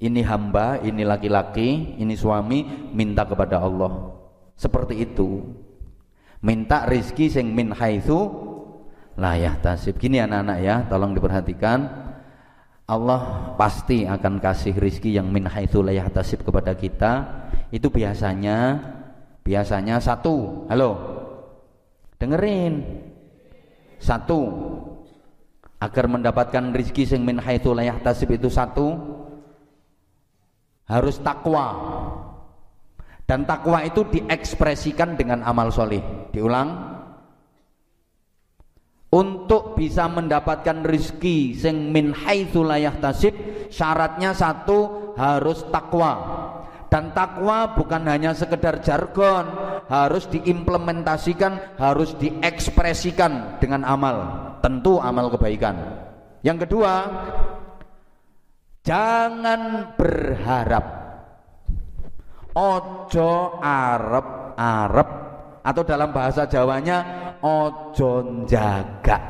ini hamba ini laki-laki ini suami minta kepada Allah. Seperti itu. Minta rizki sing min haitsu layah tasib. Gini anak-anak ya tolong diperhatikan. Allah pasti akan kasih rizki yang min haitsu layah tasib kepada kita. Itu biasanya biasanya satu. Halo? Dengerin. Satu. Agar mendapatkan rizki yang min haitsu layah tasib itu satu. Harus takwa. Dan takwa itu diekspresikan dengan amal soleh. Diulang untuk bisa mendapatkan rizki sing min haitsu tasib syaratnya satu harus takwa. Dan takwa bukan hanya sekedar jargon harus diimplementasikan harus diekspresikan dengan amal. Tentu amal kebaikan. Yang kedua jangan berharap. Ojo arep arep atau dalam bahasa Jawanya ojo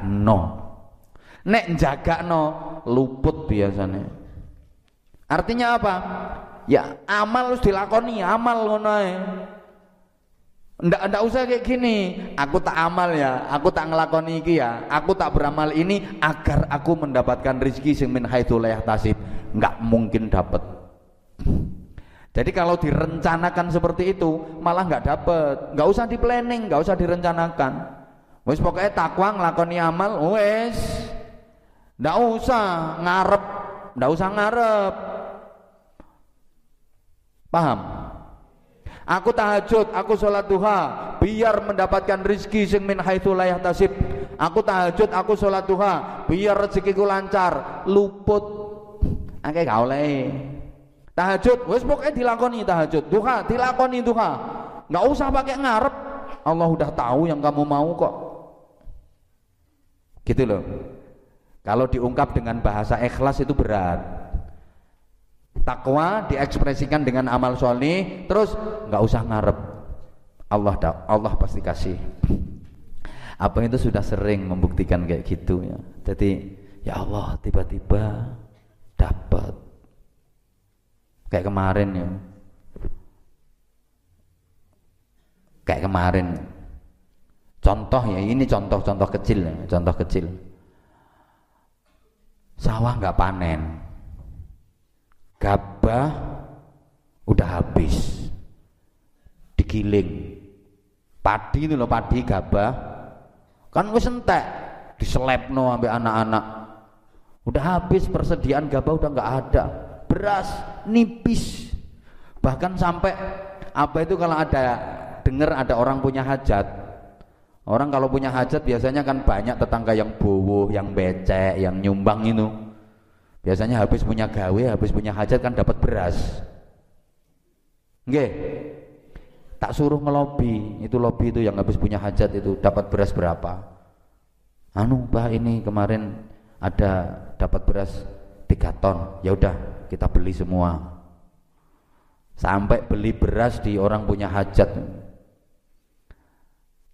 no, nek no luput biasanya artinya apa? Ya amal harus dilakoni amal ngono Ndak, ndak usah kayak gini. Aku tak amal ya Aku tak ngelakoni iki ya. Aku tak beramal ini Agar aku mendapatkan rezeki Sing min haitsu tasib Nggak mungkin dapat jadi kalau direncanakan seperti itu malah nggak dapat, nggak usah di planning, nggak usah direncanakan. Wis pokoknya takwa ngelakoni amal wis. Ndak usah ngarep, ndak usah ngarep. Paham? Aku tahajud, aku sholat duha biar mendapatkan rizki sing min haitsu la tasib. Aku tahajud, aku sholat duha biar rezekiku lancar, luput. Akeh gak oleh. Tahajud, wis pokoknya dilakoni tahajud. Duha, dilakoni duha. Nggak usah pakai ngarep. Allah udah tahu yang kamu mau kok. Gitu loh. Kalau diungkap dengan bahasa ikhlas itu berat. takwa diekspresikan dengan amal soleh terus nggak usah ngarep. Allah Allah pasti kasih. Apa itu sudah sering membuktikan kayak gitu ya. Jadi ya Allah tiba-tiba dapat. Kayak kemarin ya. Kayak kemarin contoh ya ini contoh-contoh kecil ya contoh kecil. Sawah nggak panen. Gabah udah habis. Digiling. Padi itu loh padi gabah. Kan wis entek diselepno sampai anak-anak. Udah habis persediaan gabah udah nggak ada. Beras nipis. Bahkan sampai apa itu kalau ada dengar ada orang punya hajat Orang kalau punya hajat biasanya kan banyak tetangga yang bowo, yang becek, yang nyumbang itu. Biasanya habis punya gawe, habis punya hajat kan dapat beras. Nggih. Tak suruh ngelobi, itu lobby itu yang habis punya hajat itu dapat beras berapa? Anu, Pak ini kemarin ada dapat beras tiga ton. Ya udah, kita beli semua. Sampai beli beras di orang punya hajat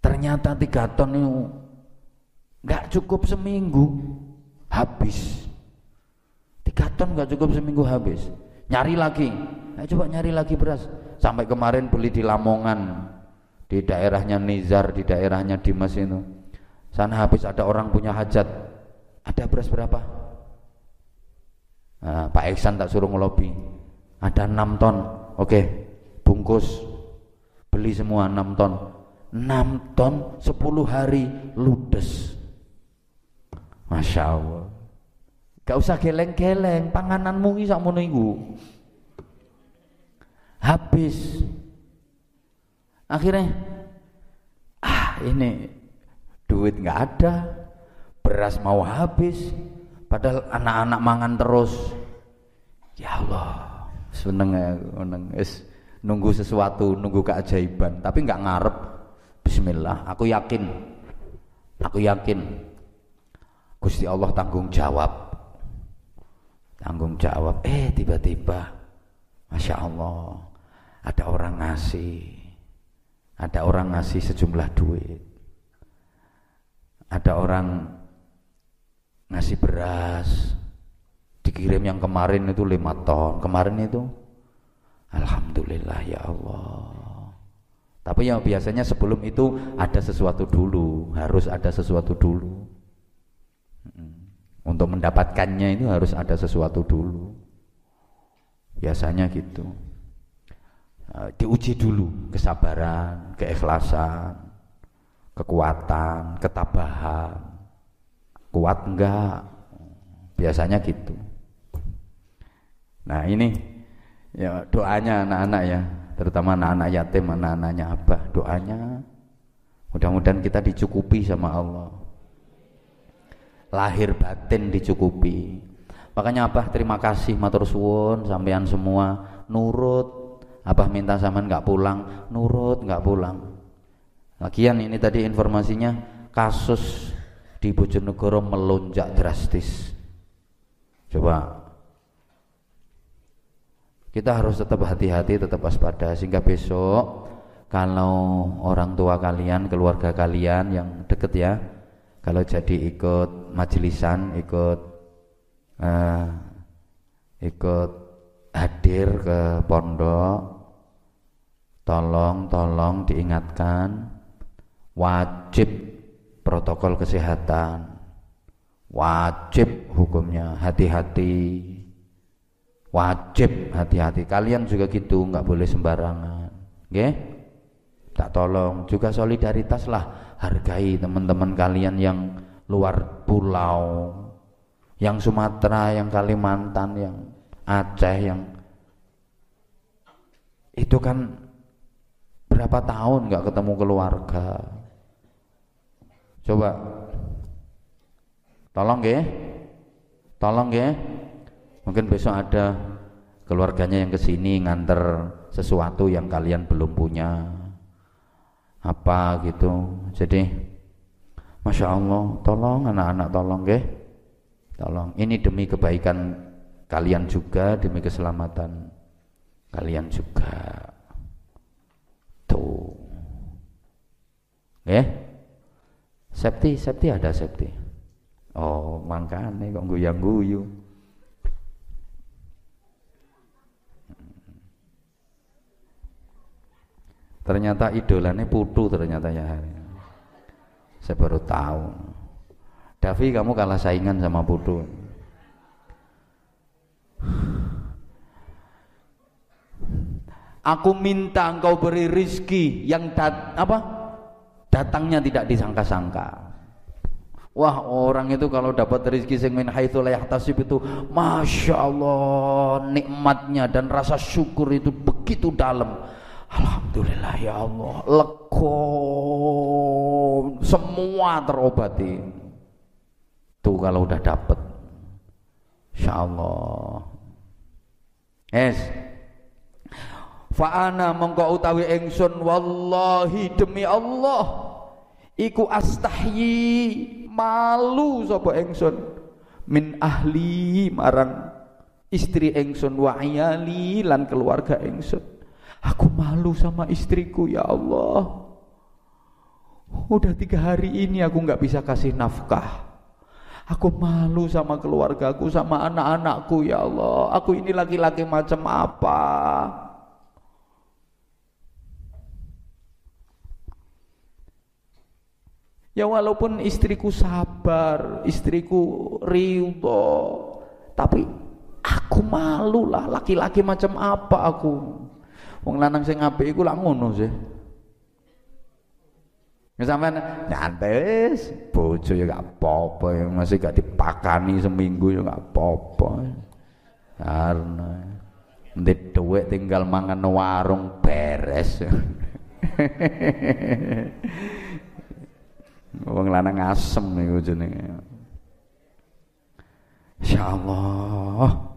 ternyata tiga ton itu nggak cukup seminggu habis. Tiga ton nggak cukup seminggu habis. Nyari lagi. Nah, coba nyari lagi beras. Sampai kemarin beli di Lamongan di daerahnya Nizar di daerahnya Dimas itu. Sana habis ada orang punya hajat. Ada beras berapa? Nah, Pak Iksan tak suruh ngelobi. Ada enam ton. Oke bungkus. Beli semua enam ton 6 ton 10 hari ludes. Masya Allah. Gak usah geleng-geleng Pangananmu ini sama iku. Habis. Akhirnya Ah ini Duit gak ada Beras mau habis Padahal anak-anak mangan terus. Ya Allah Seneng ya Nunggu sesuatu Nunggu keajaiban Tapi nggak ngarep Bismillah, aku yakin. Aku yakin. Gusti Allah tanggung jawab. Tanggung jawab. Eh tiba-tiba, masya Allah, ada orang ngasih, ada orang ngasih sejumlah duit, ada orang ngasih beras, dikirim yang kemarin itu lima ton, kemarin itu, Alhamdulillah ya Allah. Tapi yang biasanya sebelum itu ada sesuatu dulu, harus ada sesuatu dulu. Untuk mendapatkannya itu harus ada sesuatu dulu. Biasanya gitu. Eh, diuji dulu kesabaran, keikhlasan, kekuatan, ketabahan. Kuat enggak? Biasanya gitu. Nah, ini ya doanya anak-anak ya terutama anak-anak yatim, anak-anaknya apa doanya. Mudah-mudahan kita dicukupi sama Allah. Lahir batin dicukupi. Makanya apa terima kasih matur suwun sampean semua. Nurut. Apa minta zaman nggak pulang. Nurut nggak pulang. Lagian ini tadi informasinya kasus di Bojonegoro melonjak drastis. Coba kita harus tetap hati-hati, tetap waspada sehingga besok kalau orang tua kalian, keluarga kalian yang deket ya, kalau jadi ikut majelisan, ikut uh, ikut hadir ke pondok, tolong tolong diingatkan wajib protokol kesehatan, wajib hukumnya hati-hati wajib hati-hati. Kalian juga gitu nggak boleh sembarangan. Oke tak tolong. Juga solidaritas lah. Hargai teman-teman kalian yang luar pulau. Yang Sumatera yang Kalimantan yang Aceh yang itu kan berapa tahun nggak ketemu keluarga? Coba. Tolong ya tolong ya Mungkin besok ada keluarganya yang ke sini nganter sesuatu yang kalian belum punya. Apa gitu. Jadi Masya Allah, tolong anak-anak tolong ke, tolong. Ini demi kebaikan kalian juga demi keselamatan kalian juga. Tuh. Eh safety safety ada safety oh makanya kok guyang ternyata idolanya putu ternyata ya. Saya baru tahu. Davi kamu kalah saingan sama putu. Aku minta engkau beri rizki yang dat, apa? Datangnya tidak disangka-sangka. Wah orang itu kalau dapat rezeki sing min haitsu la yahtasib itu Masya Allah nikmatnya dan rasa syukur itu begitu dalam Alhamdulillah ya Allah. Lego. Semua terobati. Tuh kalau udah dapet. Insya Allah es. Fa'ana mengko utawi ingsun wallahi demi Allah. Iku astahyi. Malu sapa ingsun min ahli marang istri ingsun wa lan keluarga ingsun aku malu sama istriku ya Allah udah tiga hari ini aku nggak bisa kasih nafkah Aku malu sama keluargaku, sama anak-anakku ya Allah. Aku ini laki-laki macam apa? Ya walaupun istriku sabar, istriku ridho, tapi aku malu lah laki-laki macam apa aku. Wong lanang sing apik iku lak ngono sih. Ya sampean nyantai bojo ya gak apa-apa, ya masih gak dipakani seminggu ya gak apa-apa. Karena ndek dhuwit tinggal mangan warung beres. Wong lanang asem niku jenenge. Insyaallah.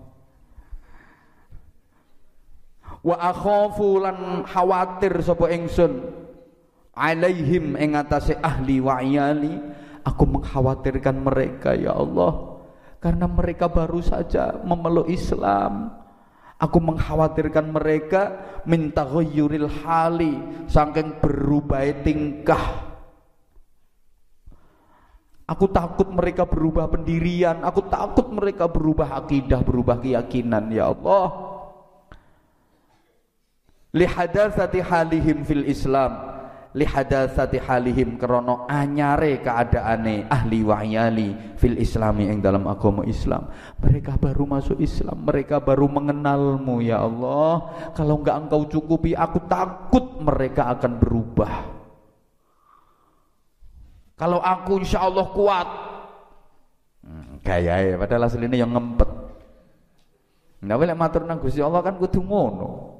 Wa akhafu lan khawatir sapa ingsun. Alaihim ing atase ahli wa iyali. Aku mengkhawatirkan mereka ya Allah. Karena mereka baru saja memeluk Islam. Aku mengkhawatirkan mereka minta ghayyuril hali saking berubah tingkah. Aku takut mereka berubah pendirian, aku takut mereka berubah akidah, berubah keyakinan ya Allah. Lihadatsati halihim fil Islam, lihadatsati halihim krana anyare keadaane ahli wa'yali fil islami yang dalam agama Islam. Mereka baru masuk Islam, mereka baru mengenalmu ya Allah. Kalau enggak engkau cukupi, aku takut mereka akan berubah. Kalau aku insya Allah kuat. Hmm, gaya ya, padahal aslinya yang ngempet. Nah, boleh matur nang Gusti Allah kan kudu ngono.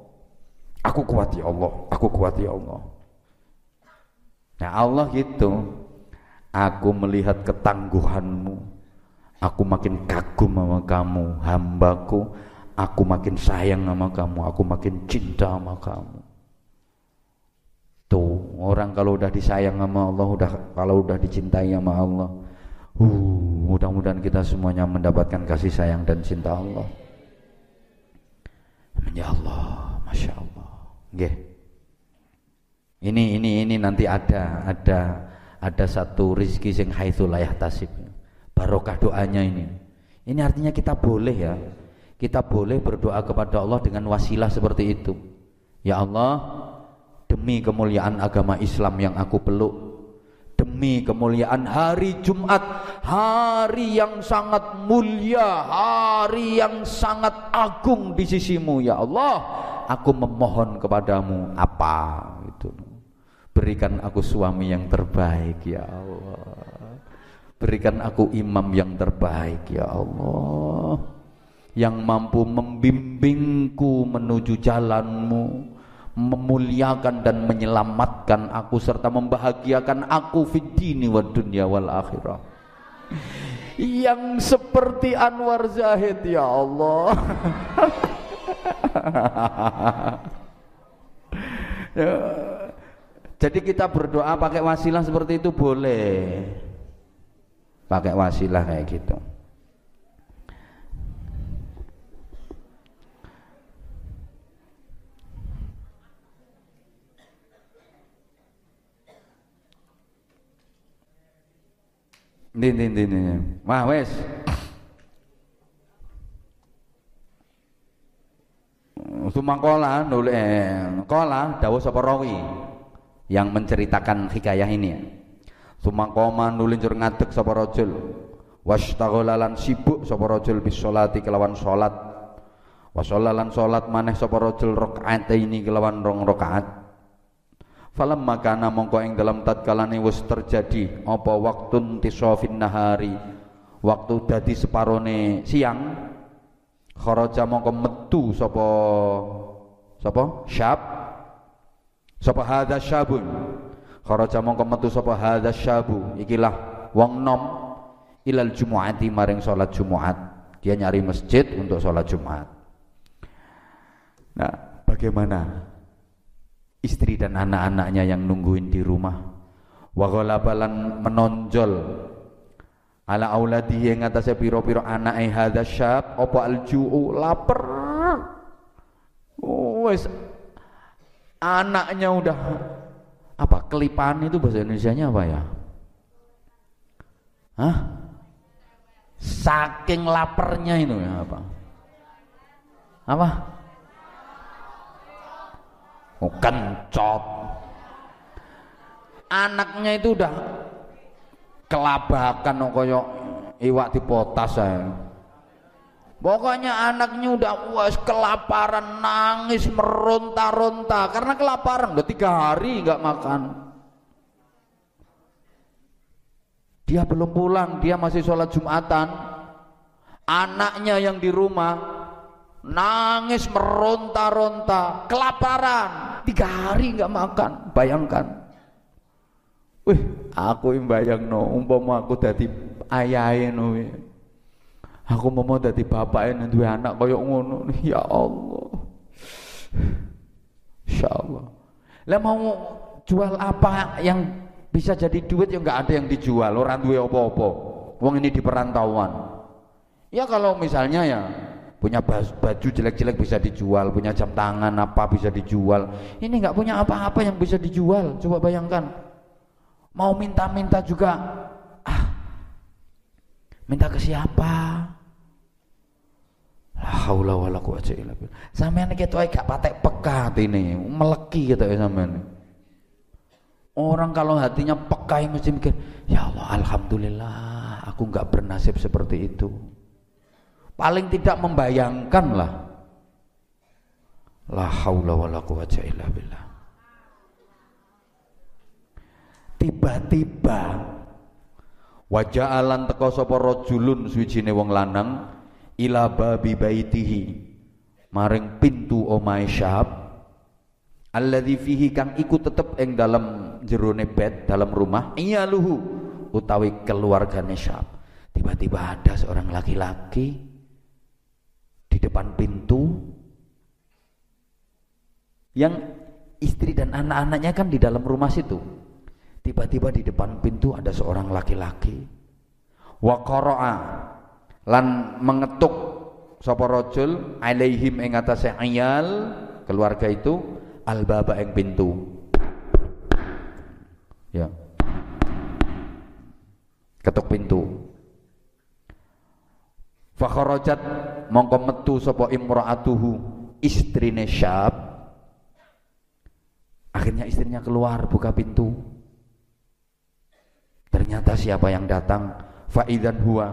Aku kuat ya Allah, aku kuat ya Allah. Nah Allah gitu. Aku melihat ketangguhanmu. Aku makin kagum sama kamu, hambaku. Aku makin sayang sama kamu, aku makin cinta sama kamu. Tuh, orang kalau udah disayang sama Allah, udah kalau udah dicintai sama Allah, uh, mudah-mudahan kita semuanya mendapatkan kasih sayang dan cinta Allah. Ya Allah, masya Allah. Nggih. Ini ini ini nanti ada ada ada satu rizki sing haitsu tasib. Barokah doanya ini. Ini artinya kita boleh ya. Kita boleh berdoa kepada Allah dengan wasilah seperti itu. Ya Allah, demi kemuliaan agama Islam yang aku peluk demi kemuliaan hari Jumat hari yang sangat mulia hari yang sangat agung di sisimu ya Allah aku memohon kepadamu apa? Itu berikan aku suami yang terbaik ya Allah. Berikan aku imam yang terbaik ya Allah. Yang mampu membimbingku menuju jalanmu memuliakan dan menyelamatkan aku serta membahagiakan aku fid dini wa dunya wal akhirah. Yang seperti Anwar Zahid ya Allah. Ya, jadi kita berdoa pakai wasilah seperti itu boleh. Pakai wasilah kayak gitu. Nih, nih, nih. Wah, wes. Sumakola nulis eh, kola dawuh sapa rawi yang menceritakan hikayah ini. Ya. Sumakoma nulincur ngadeg sapa rajul. Wastaghala sibuk sapa rajul bis sholati kelawan salat wasollalan salat maneh sapa rajul ini kelawan rong rakaat. Falam makana mongko ing dalam tatkalane wis terjadi apa waktu tisofin nahari. Waktu dadi separone siang kharaja mongko metu sapa sapa? Syab? Sapa hadza syabun? Kharaja mongko metu sapa hadza syabu? Ikilah wong nom ilal jumuati maring salat Jumat dia nyari masjid untuk salat Jumat nah bagaimana istri dan anak-anaknya yang nungguin di rumah? Wa menonjol ala auladihi piro-piro anake hadza syab apa alju'u lapar oh, wes anaknya udah apa kelipan itu bahasa Indonesia-nya apa ya Hah? Saking laparnya itu ya apa? Apa? Oh, kencot. Anaknya itu udah kelabakan kaya iwak dipotas saya. Pokoknya anaknya udah was kelaparan nangis meronta-ronta karena kelaparan udah tiga hari nggak makan. Dia belum pulang, dia masih sholat jumatan. Anaknya yang di rumah nangis meronta-ronta, kelaparan, tiga hari nggak makan. Bayangkan, Wih, aku bayang no, umpama aku dadi ayahe no. Aku mau dadi bapake duwe anak kaya ngono. Ya Allah. Insyaallah. Lah mau jual apa yang bisa jadi duit ya nggak ada yang dijual, orang duwe apa-apa. Wong ini di perantauan. Ya kalau misalnya ya punya baju jelek-jelek bisa dijual, punya jam tangan apa bisa dijual. Ini nggak punya apa-apa yang bisa dijual. Coba bayangkan mau minta-minta juga. Ah minta ke siapa? La haula wala quwata illa billah. Sampean iki tuh gak patek peka ini meleki gitu ya sampean orang kalau hatinya peka mesti mikir ya Allah alhamdulillah aku nggak bernasib seperti itu. Paling tidak membayangkan lah. La haula wala quwata illa billah tiba-tiba. Wajah alan teko sapa rajulun suwijine wong lanang ila babi baitihi maring pintu omahe Syahab alladzi fihi kang iku tetep ing dalam jerone bed dalam rumah iya luhu utawi keluargane Syahab. Tiba-tiba ada seorang laki-laki di depan pintu yang istri dan anak-anaknya kan di dalam rumah situ Tiba-tiba di depan pintu ada seorang laki-laki. Wa lan mengetuk sapa rajul alaihim ing atase ayal keluarga itu albaba ing pintu. Ya. Ketuk pintu. Fa kharajat mongko metu sapa imraatuhu istrine Syab. Akhirnya istrinya keluar buka pintu. Ternyata siapa yang datang? Faidan huwa.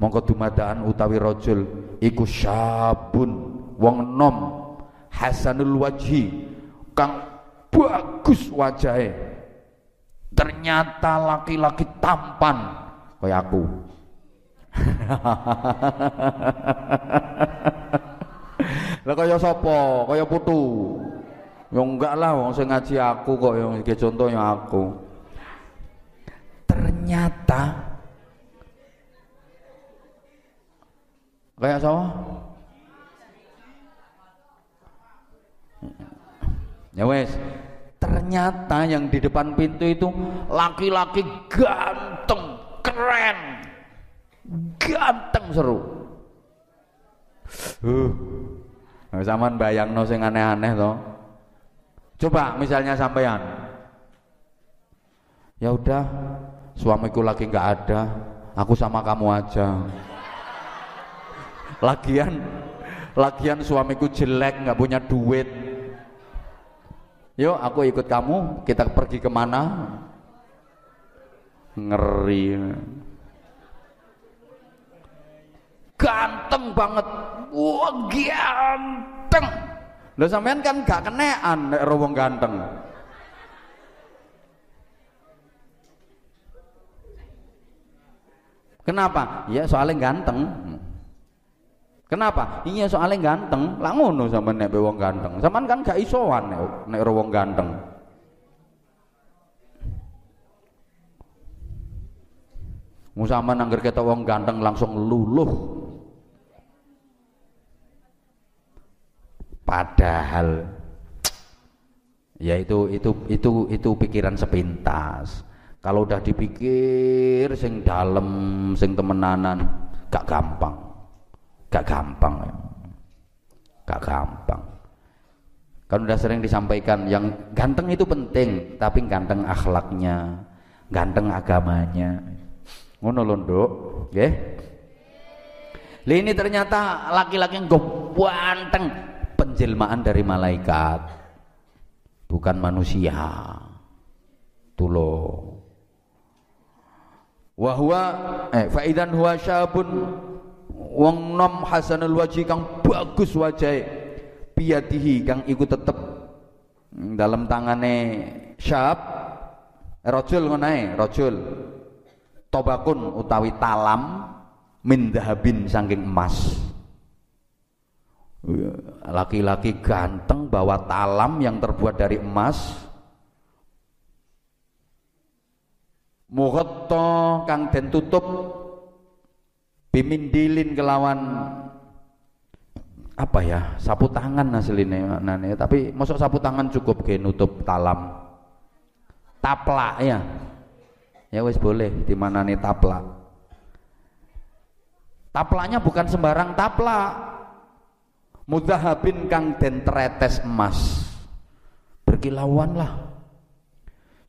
Mongko dumadaan utawi rajul iku syabun wong nom. Hasanul wajhi. Kang bagus wajahe. Ternyata laki-laki tampan. Kayak aku. Lah kaya sapa? Kaya putu. Ya enggak lah wong sing ngaji aku kok. Yang iki contohnya aku ternyata. Kayak sama? Ya wes. Ternyata yang di depan pintu itu laki-laki ganteng keren. Ganteng seru. Uh zaman bayang no sing aneh-aneh toh coba misalnya sampean. Ya udah suamiku lagi nggak ada aku sama kamu aja. Lagian lagian suamiku jelek nggak punya duit. Yuk aku ikut kamu kita pergi ke mana? Ngeri. Ganteng banget. Wah ganteng. Lo sampean kan gak kenean nek ganteng Kenapa? Ya soalnya ganteng. Kenapa? Iya soalnya ganteng. Lah ngono sampean nek wong ganteng. Sampean kan gak isoan nek nek wong ganteng. Musama nangger kita wong ganteng langsung luluh. Padahal ya itu itu itu itu pikiran sepintas kalau udah dipikir sing dalam sing temenanan gak gampang. Gak gampang ya. gak gampang. Kan udah sering disampaikan yang ganteng itu penting tapi ganteng akhlaknya ganteng agamanya. Ngono lho nduk. Nggih. Ini ternyata laki-laki yang ganteng penjelmaan dari malaikat. Bukan manusia. Tuh wa huwa eh faidan huwa syabun. Wong nom hasanul wajhi kang bagus wajahe biyadihi kang iku tetep. Dalam tangane syab rajul ngono rajul. Tobakun utawi talam min dahabin saking emas. Laki-laki ganteng bawa talam yang terbuat dari emas mughatta kang den tutup bimindilin kelawan apa ya sapu tangan asline maknane tapi masuk sapu tangan cukup ge nutup talam. Taplak ya. Ya wes boleh di mana nih taplak. Taplaknya bukan sembarang taplak. Mudahabin kang den tretes emas. Berkilauan lah.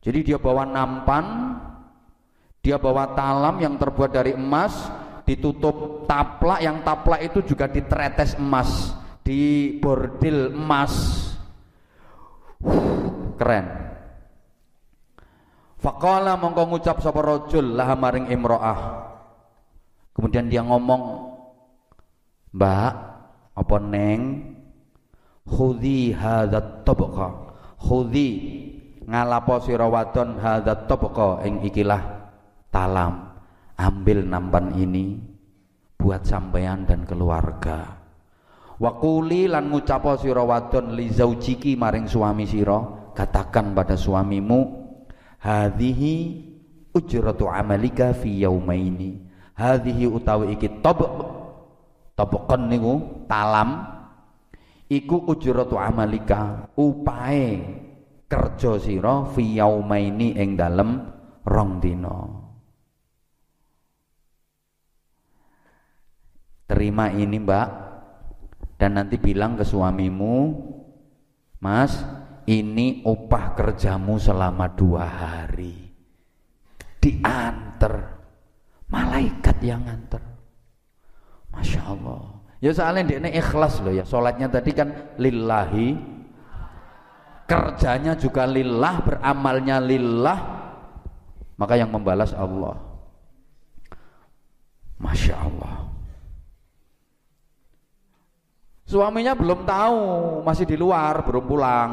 Jadi dia bawa nampan dia bawa talam yang terbuat dari emas, ditutup taplak yang taplak itu juga ditretes emas, di bordil emas. keren. Faqala mongko ngucap sapa rajul lah maring imro'ah. Kemudian dia ngomong, "Mbak, apa neng? Khudhi hadzat tabqa." Khudhi ngalapo sira wadon hadzat tabqa ing ikilah talam ambil nampan ini buat sampean dan keluarga. Wakuli lan ngucapo sira wadon li zaujiki maring suami sira katakan pada suamimu hadhihi ujratu amalika fi yaumaini. Hadhihi utawi iki tabq tabqan niku talam. Iku ujratu amalika upae kerja sira fi yaumaini ing dalem rong dina terima ini mbak. Dan nanti bilang ke suamimu mas ini upah kerjamu selama dua hari. Diantar. Malaikat yang nganter. Masya Allah. Ya soalnya dia ini ikhlas loh ya. Sholatnya tadi kan lillahi. Kerjanya juga lillah beramalnya lillah. Maka yang membalas Allah. Masya Allah Suaminya belum tahu, masih di luar, belum pulang.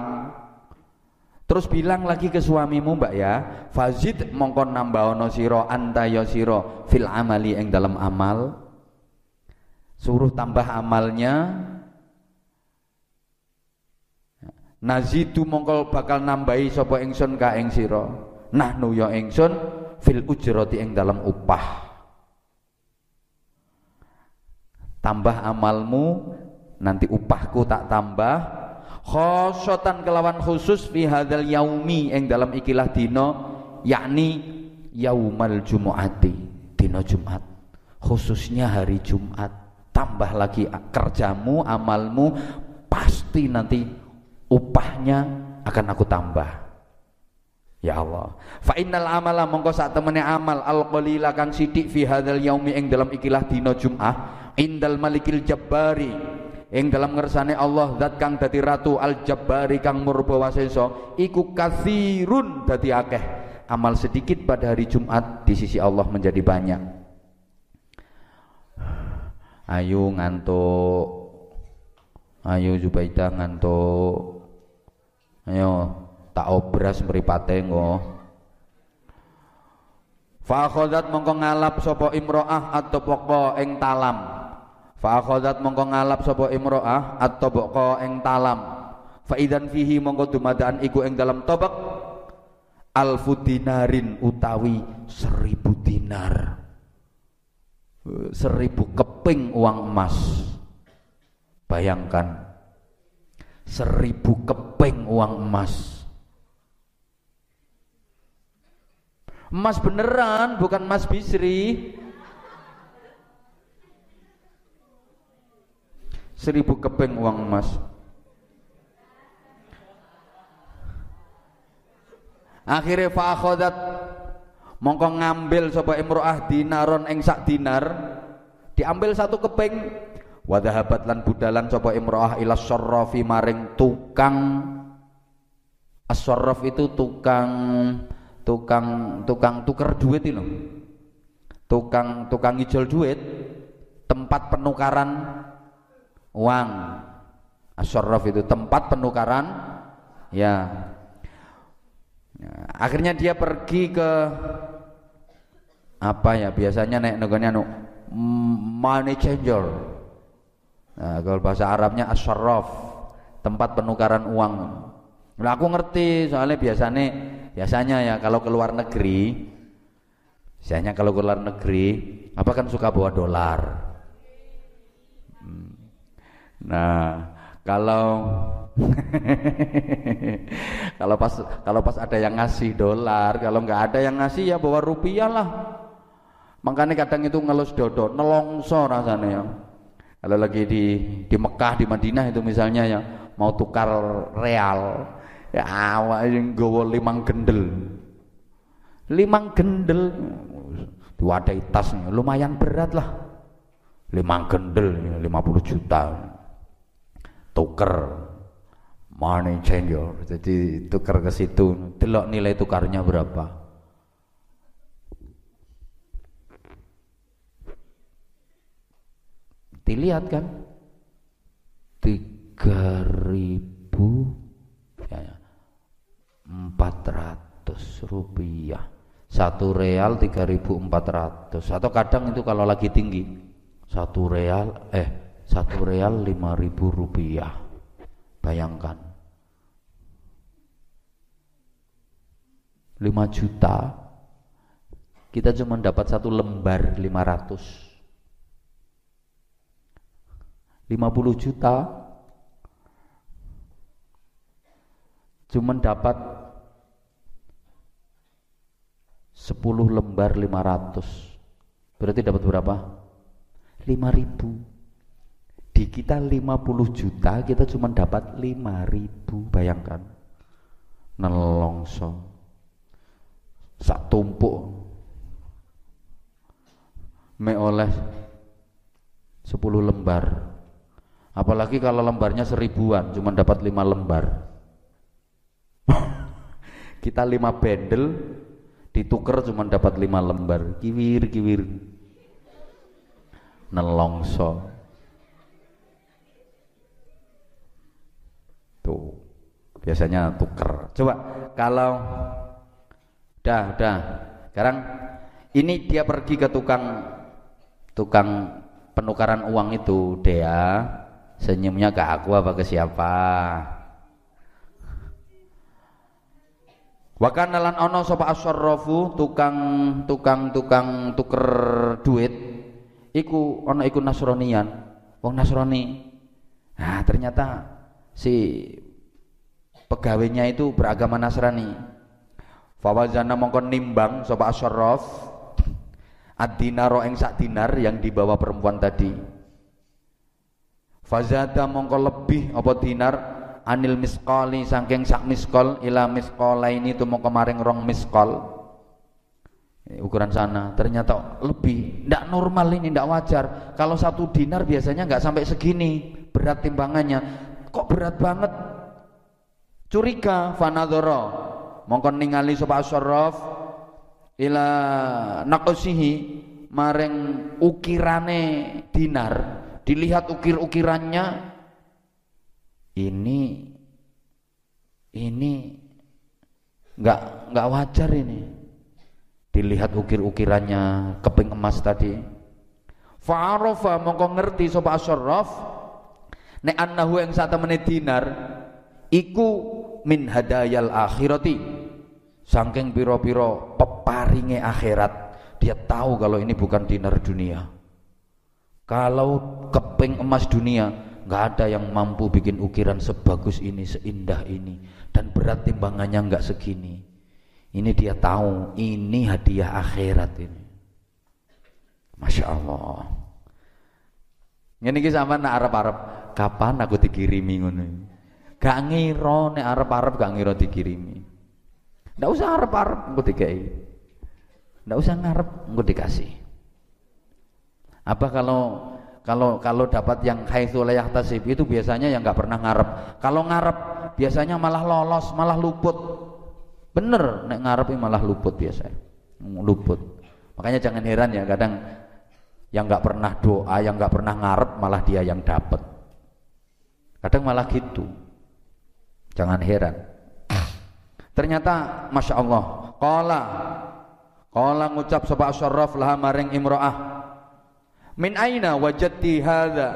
Terus bilang lagi ke suamimu mbak ya, fazid mongkon nambahono siro anta yo ya fil amali eng dalam amal. Suruh tambah amalnya. Nazidu mongkol bakal nambahi sopo engson ka eng siro. Nah nuyo ya engson fil ujroti eng dalam upah. Tambah amalmu nanti upahku tak tambah. Khosotan kelawan khusus fi hadzal yaumi ing dalam ikilah dino yakni yaumal jumuati dino Jumat. Khususnya hari Jumat. Tambah lagi kerjamu amalmu pasti nanti upahnya akan aku tambah. Ya Allah. Fa innal amala mongko sak temene amal al qalila kang sithik fi hadzal yaumi ing dalam ikilah dina Jumat indal malikil jabbari ing dalam ngersane Allah zat kang dadi ratu al jabbari kang murba wasesa iku kathirun dadi akeh. Amal sedikit pada hari Jumat di sisi Allah menjadi banyak. Ayo ngantuk. Ayo Zubaidah ngantuk. Ayo tak obras mripate engko fa akhadhat mongko ngalap sapa imroah atau pokok ing talam fa mongko ngalap sapa imroah pokok ing talam. Fa idan fihi mongko dumadaan iku ing dalam tobak alfu dinarin utawi seribu dinar. Seribu keping uang emas. Bayangkan seribu keping uang emas. Emas beneran, bukan emas bisri. Seribu keping uang emas. Akhirnya fa'akhodat mongko ngambil sapa imro'ah dinaron ing sak dinar diambil satu keping wadahabat lan budalan sapa imro'ah ila syarrafi maring tukang. As itu tukang tukang tukang tuker duit itu tukang tukang ngijol duit tempat penukaran uang asyarraf itu tempat penukaran. Ya. ya akhirnya dia pergi ke apa ya biasanya naik negonya nu money changer. Nah, kalau bahasa Arabnya asyarraf tempat penukaran uang. Nah aku ngerti soalnya biasanya biasanya ya kalau keluar negeri biasanya kalau keluar negeri apa kan suka bawa dolar. Hmm. Nah kalau kalau pas kalau pas ada yang ngasih dolar kalau nggak ada yang ngasih ya bawa rupiah lah. Makanya kadang itu ngelus dodo nelongso rasanya ya. Kalau lagi di di Mekah di Madinah itu misalnya ya mau tukar real ya awak yang gawa limang gendel. Limang gendel diwadai tasnya lumayan berat lah. Limang gendel 50 juta tuker. Money changer jadi tuker ke situ. Delok nilai tukarnya berapa. Dilihat kan? Tiga ribu. 400 rupiah. Satu real 3400 atau kadang itu kalau lagi tinggi. Satu real eh satu real 5000 rupiah. Bayangkan. 5 juta. Kita cuma dapat satu lembar 500 50 juta. Cuman dapat 10 lembar 500 berarti dapat berapa? 5000 di kita 50 juta kita cuma dapat 5000 bayangkan. Nelongso. Sak tumpuk. Me oleh 10 lembar. Apalagi kalau lembarnya seribuan cuma dapat 5 lembar. Kita lima bendel ditukar cuma dapat lima lembar. Kiwir kiwir. Nelongso tuh biasanya tuker. Coba kalau dah dah sekarang ini dia pergi ke tukang tukang penukaran uang itu dia senyumnya ke aku apa ke siapa? Wa kana lan ana sapa asyarrafu tukang tukang tukang tuker duit. Iku ana iku Nasranian, wong Nasrani. Nah, ternyata si pegawainya itu beragama Nasrani. Fawazana mongko nimbang sapa asyarraf ad-dinaro ing sak dinar yang dibawa perempuan tadi. Fazada mongko lebih apa dinar anil miskoli saking sak miskol ila miskola ini tuh mau kemarin rong miskol ukuran sana. Ternyata lebih. Tidak normal ini tidak wajar. Kalau satu dinar biasanya nggak sampai segini. Berat timbangannya. Kok berat banget curiga fanadoro. Mongkon ningali sapa asyaraf ila naqsihi mareng ukirane dinar. Dilihat ukir-ukirannya ini ini nggak nggak wajar ini. Dilihat ukir-ukirannya keping emas tadi. Fa'arafa mongko ngerti sapa asyaraf nek annahu yang satu menit dinar iku min hadayal akhirati saking piro-piro peparinge akhirat dia tahu kalau ini bukan dinar dunia kalau keping emas dunia nggak ada yang mampu bikin ukiran sebagus ini, seindah ini, dan berat timbangannya nggak segini. Ini dia tahu, ini hadiah akhirat ini. Masya Allah. Ini sama nak Arab-Arab, kapan aku dikirimi ngono? Gak ngira nek Arab-Arab gak ngira dikirimi. Ndak usah Arab-Arab engko dikai. Ndak usah ngarep engko dikasih. Apa kalau kalau kalau dapat yang haitsu tasib itu biasanya yang nggak pernah ngarep. Kalau ngarep biasanya malah lolos, malah luput. Bener, nek ngarep malah luput biasa. Luput. Makanya jangan heran ya kadang yang nggak pernah doa, yang nggak pernah ngarep malah dia yang dapat. Kadang malah gitu. Jangan heran. Ternyata masya Allah, kola, kola ngucap sebab syarraf lah maring imro'ah Min aina wajadti hadza?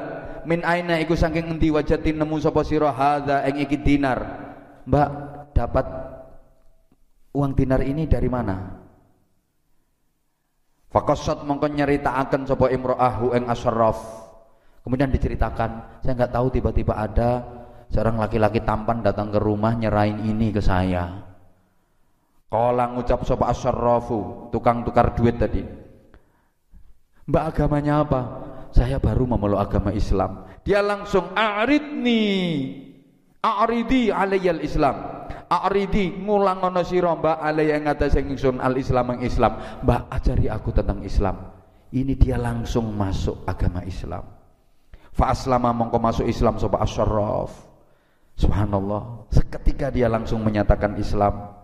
Min aina iku saking endi wajadti nemu sapa sira hadza ing iki dinar? Mbak, dapat uang dinar ini dari mana? Fakosot mongko nyeritakan sapa imro'ahu ing asyraf. Kemudian diceritakan, saya nggak tahu tiba-tiba ada seorang laki-laki tampan datang ke rumah nyerahin ini ke saya. Kala ngucap sapa asyrafu, tukang tukar duit tadi. Mbak agamanya apa? Saya baru memeluk agama Islam. Dia langsung a'ridni. A'ridi alayyal Islam. A'ridi ngulangono sira Mbak alayya ing atase ingsun al Islam yang Islam. Mbak ajari aku tentang Islam. Ini dia langsung masuk agama Islam. Fa aslama mongko masuk Islam sapa asyarraf. Subhanallah. Seketika dia langsung menyatakan Islam.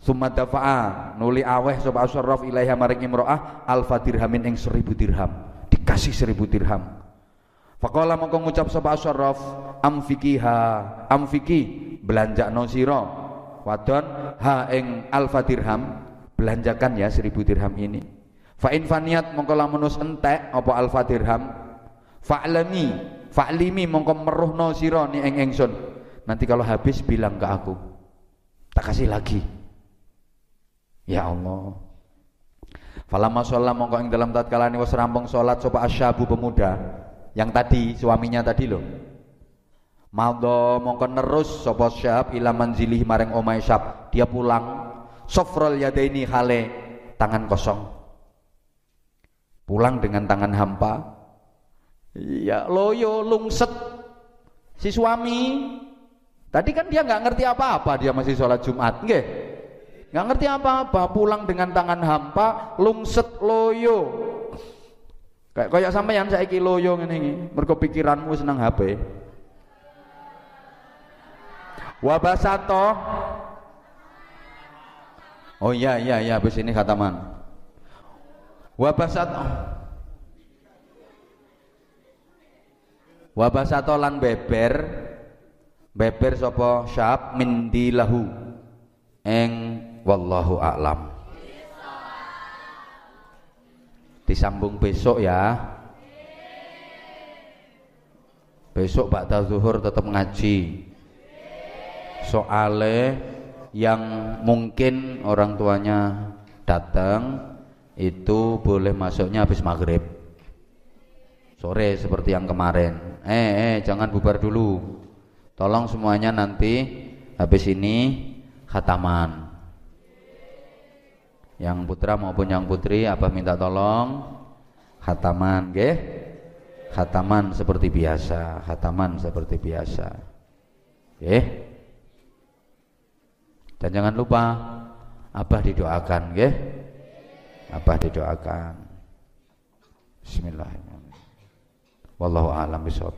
Summa dafa'a nuli aweh sapa asyarraf ilaiha maring imro'ah alfa dirhamin ing seribu dirham. Dikasih seribu dirham. Faqala mongko ngucap sapa asyarraf amfikiha amfiki belanja no sira wadon ha ing alfa dirham belanjakan ya seribu dirham ini. Fa in faniat mongko lamunus entek apa alfa dirham fa'lami fa'limi mongko meruhno sira ni ing ingsun. Nanti kalau habis bilang ke aku. Tak kasih lagi. Ya Allah. Falamma sholat mongko ing dalam tatkala was rampung sholat sapa asyabu pemuda yang tadi suaminya tadi loh. Maldo mongko nerus sapa syab ila manzilih maring omai syab. Dia pulang sofrol yadaini hale tangan kosong. Pulang dengan tangan hampa. Ya loyo lungset si suami. Tadi kan dia nggak ngerti apa-apa dia masih sholat Jumat, nggih. Nggak ngerti apa-apa pulang dengan tangan hampa lungset loyo. Kayak kayak sampeyan saiki loyo ngene iki mergo pikiranmu seneng HP wabasato oh iya iya iya habis ini khataman. Wabasato wabasato lan beber beber sapa? Syab min dilahu. Eng wallahu a'lam. Disambung besok ya. Besok Pak Zuhur tetap ngaji. Soale yang mungkin orang tuanya datang itu boleh masuknya habis maghrib. Sore seperti yang kemarin. Eh eh jangan bubar dulu tolong semuanya nanti habis ini khataman yang putra maupun yang putri apa minta tolong khataman nggih khataman seperti biasa khataman seperti biasa Eh. Dan jangan lupa Abah didoakan, nggih. Abah didoakan. Bismillahirrahmanirrahim. Wallahu a'lam bishawab.